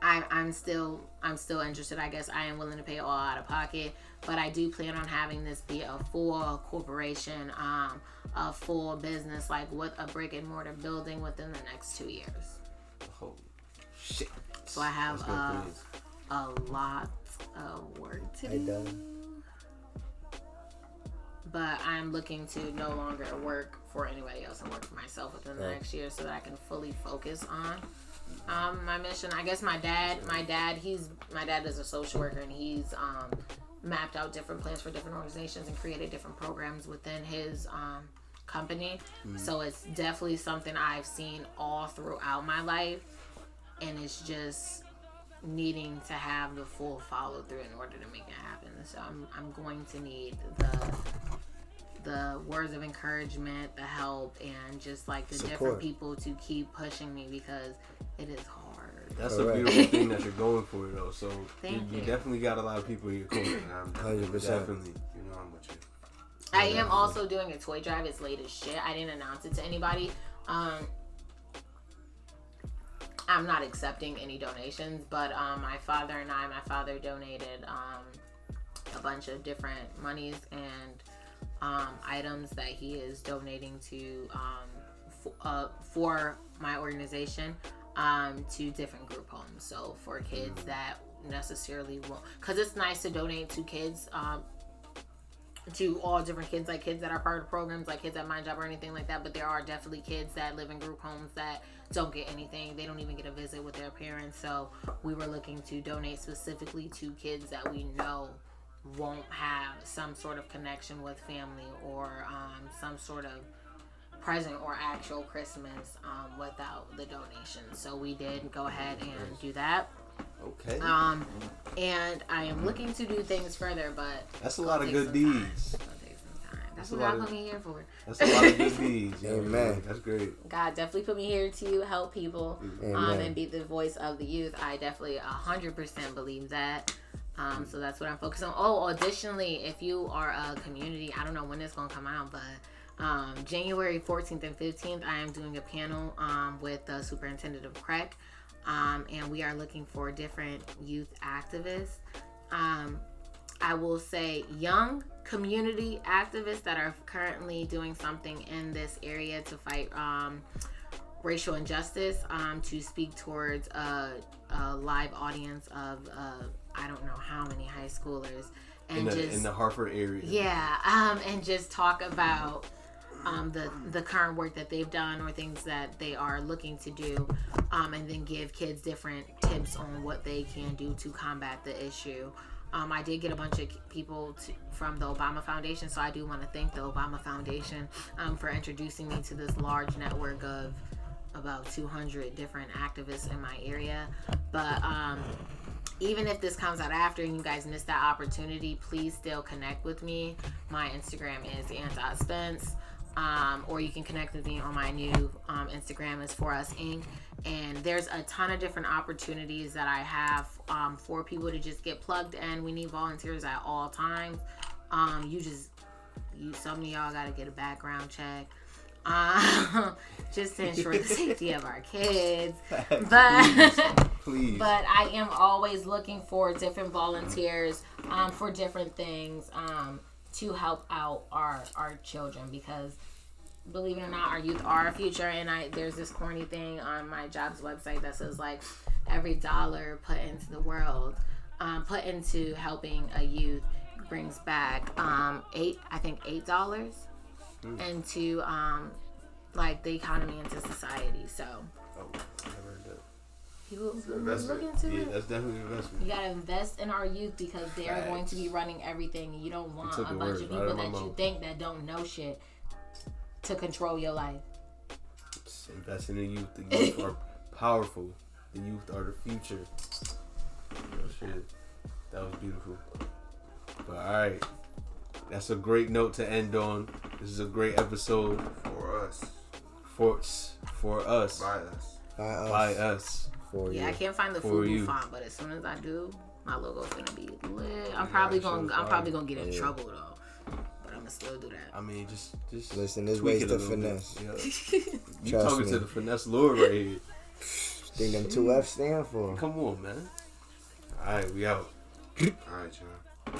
I, I'm still I'm still interested. I guess I am willing to pay all out of pocket, but I do plan on having this be a full corporation, um, a full business, like with a brick and mortar building within the next two years. Holy shit. So I have Let's uh, a lot of work to Hey, do. But I'm looking to no longer work for anybody else and work for myself within the next year so that I can fully focus on um, my mission. I guess my dad, my dad, he's my dad is a social worker and he's um, mapped out different plans for different organizations and created different programs within his um, company. So it's definitely something I've seen all throughout my life, and it's just needing to have the full follow through in order to make it happen. So I'm I'm going to need the the words of encouragement, the help, and just like the different people to keep pushing me because it is hard. That's Correct. a beautiful thing that you're going for, though. So you, Thank you you. definitely got a lot of people in your corner. I'm definitely- 100%. Definitely. You know I'm with you. I am also doing a toy drive. It's late as shit. I didn't announce it to anybody. Um, I'm not accepting any donations, but um, my father and I, my father donated um, a bunch of different monies and um, items that he is donating to um, f- uh, for my organization um, to different group homes. So for kids that necessarily won't, because it's nice to donate to kids. To all different kids, like kids that are part of programs, like kids at Mind Job or anything like that. But there are definitely kids that live in group homes that don't get anything. They don't even get a visit with their parents. So we were looking to donate specifically to kids that we know won't have some sort of connection with family or um, some sort of present or actual Christmas um, without the donation. So we did go ahead and do that. Okay. Um, and I am looking to do things further, but That's a lot of good deeds. It's gonna take some time. That's That's a what lot God of- put me here for. That's a lot of good deeds. yo. Amen. That's great. God definitely put me here to help people um, and be the voice of the youth. I definitely 100% believe that. Um, so that's what I'm focused on. Oh, additionally, if you are a community, I don't know when it's going to come out, but um, January 14th and 15th, I am doing a panel um, with the superintendent of CREC. Um, and we are looking for different youth activists. Um, I will say young community activists that are currently doing something in this area to fight um, racial injustice, um, to speak towards a, a live audience of uh, I don't know how many high schoolers, and In the, just in the Hartford area. yeah, um, and just talk about um, the the current work that they've done or things that they are looking to do, um, and then give kids different tips on what they can do to combat the issue. Um, I did get a bunch of people to, from the Obama Foundation, so I do want to thank the Obama Foundation um, for introducing me to this large network of about 200 different activists in my area. But um, even if this comes out after and you guys missed that opportunity, please still connect with me. My Instagram is anti-spence. Um, or you can connect with me on my new um, Instagram is for us Inc. And there's a ton of different opportunities that I have um, for people to just get plugged in. We need volunteers at all times. Um, you just you some of y'all got to get a background check. Um, just to ensure the safety of our kids. But Please. but I am always looking for different volunteers um, for different things um, to help out our our children because believe it or not, our youth are our future. And I there's this corny thing on my jobs website that says like every dollar put into the world, um, put into helping a youth brings back um, eight I think eight dollars into um, like the economy into society. So oh, people investment. look into Yeah, it. that's definitely an investment. You gotta invest in our youth because they're Facts. going to be running everything. You don't want a bunch words of people of my that you think that don't know shit to control your life. Just Invest in the youth. The youth are powerful. The youth are the future. Real shit. That was beautiful. But alright. That's a great note to end on. This is a great episode For us. for for us. By us. By us. By us. For Yeah, you. I can't find the For Fubu you. font, but as soon as I do, my logo's gonna be lit. I'm probably sure, gonna I'm fine. probably gonna get in Yeah. trouble though, but I'm gonna still do that. I mean, just just Listen, there's tweak ways to little bit. finesse. Yeah. You Trust talking me. to the finesse lord right here. Think them two F stand for. Come on, man. All right, we out. Alright, y'all.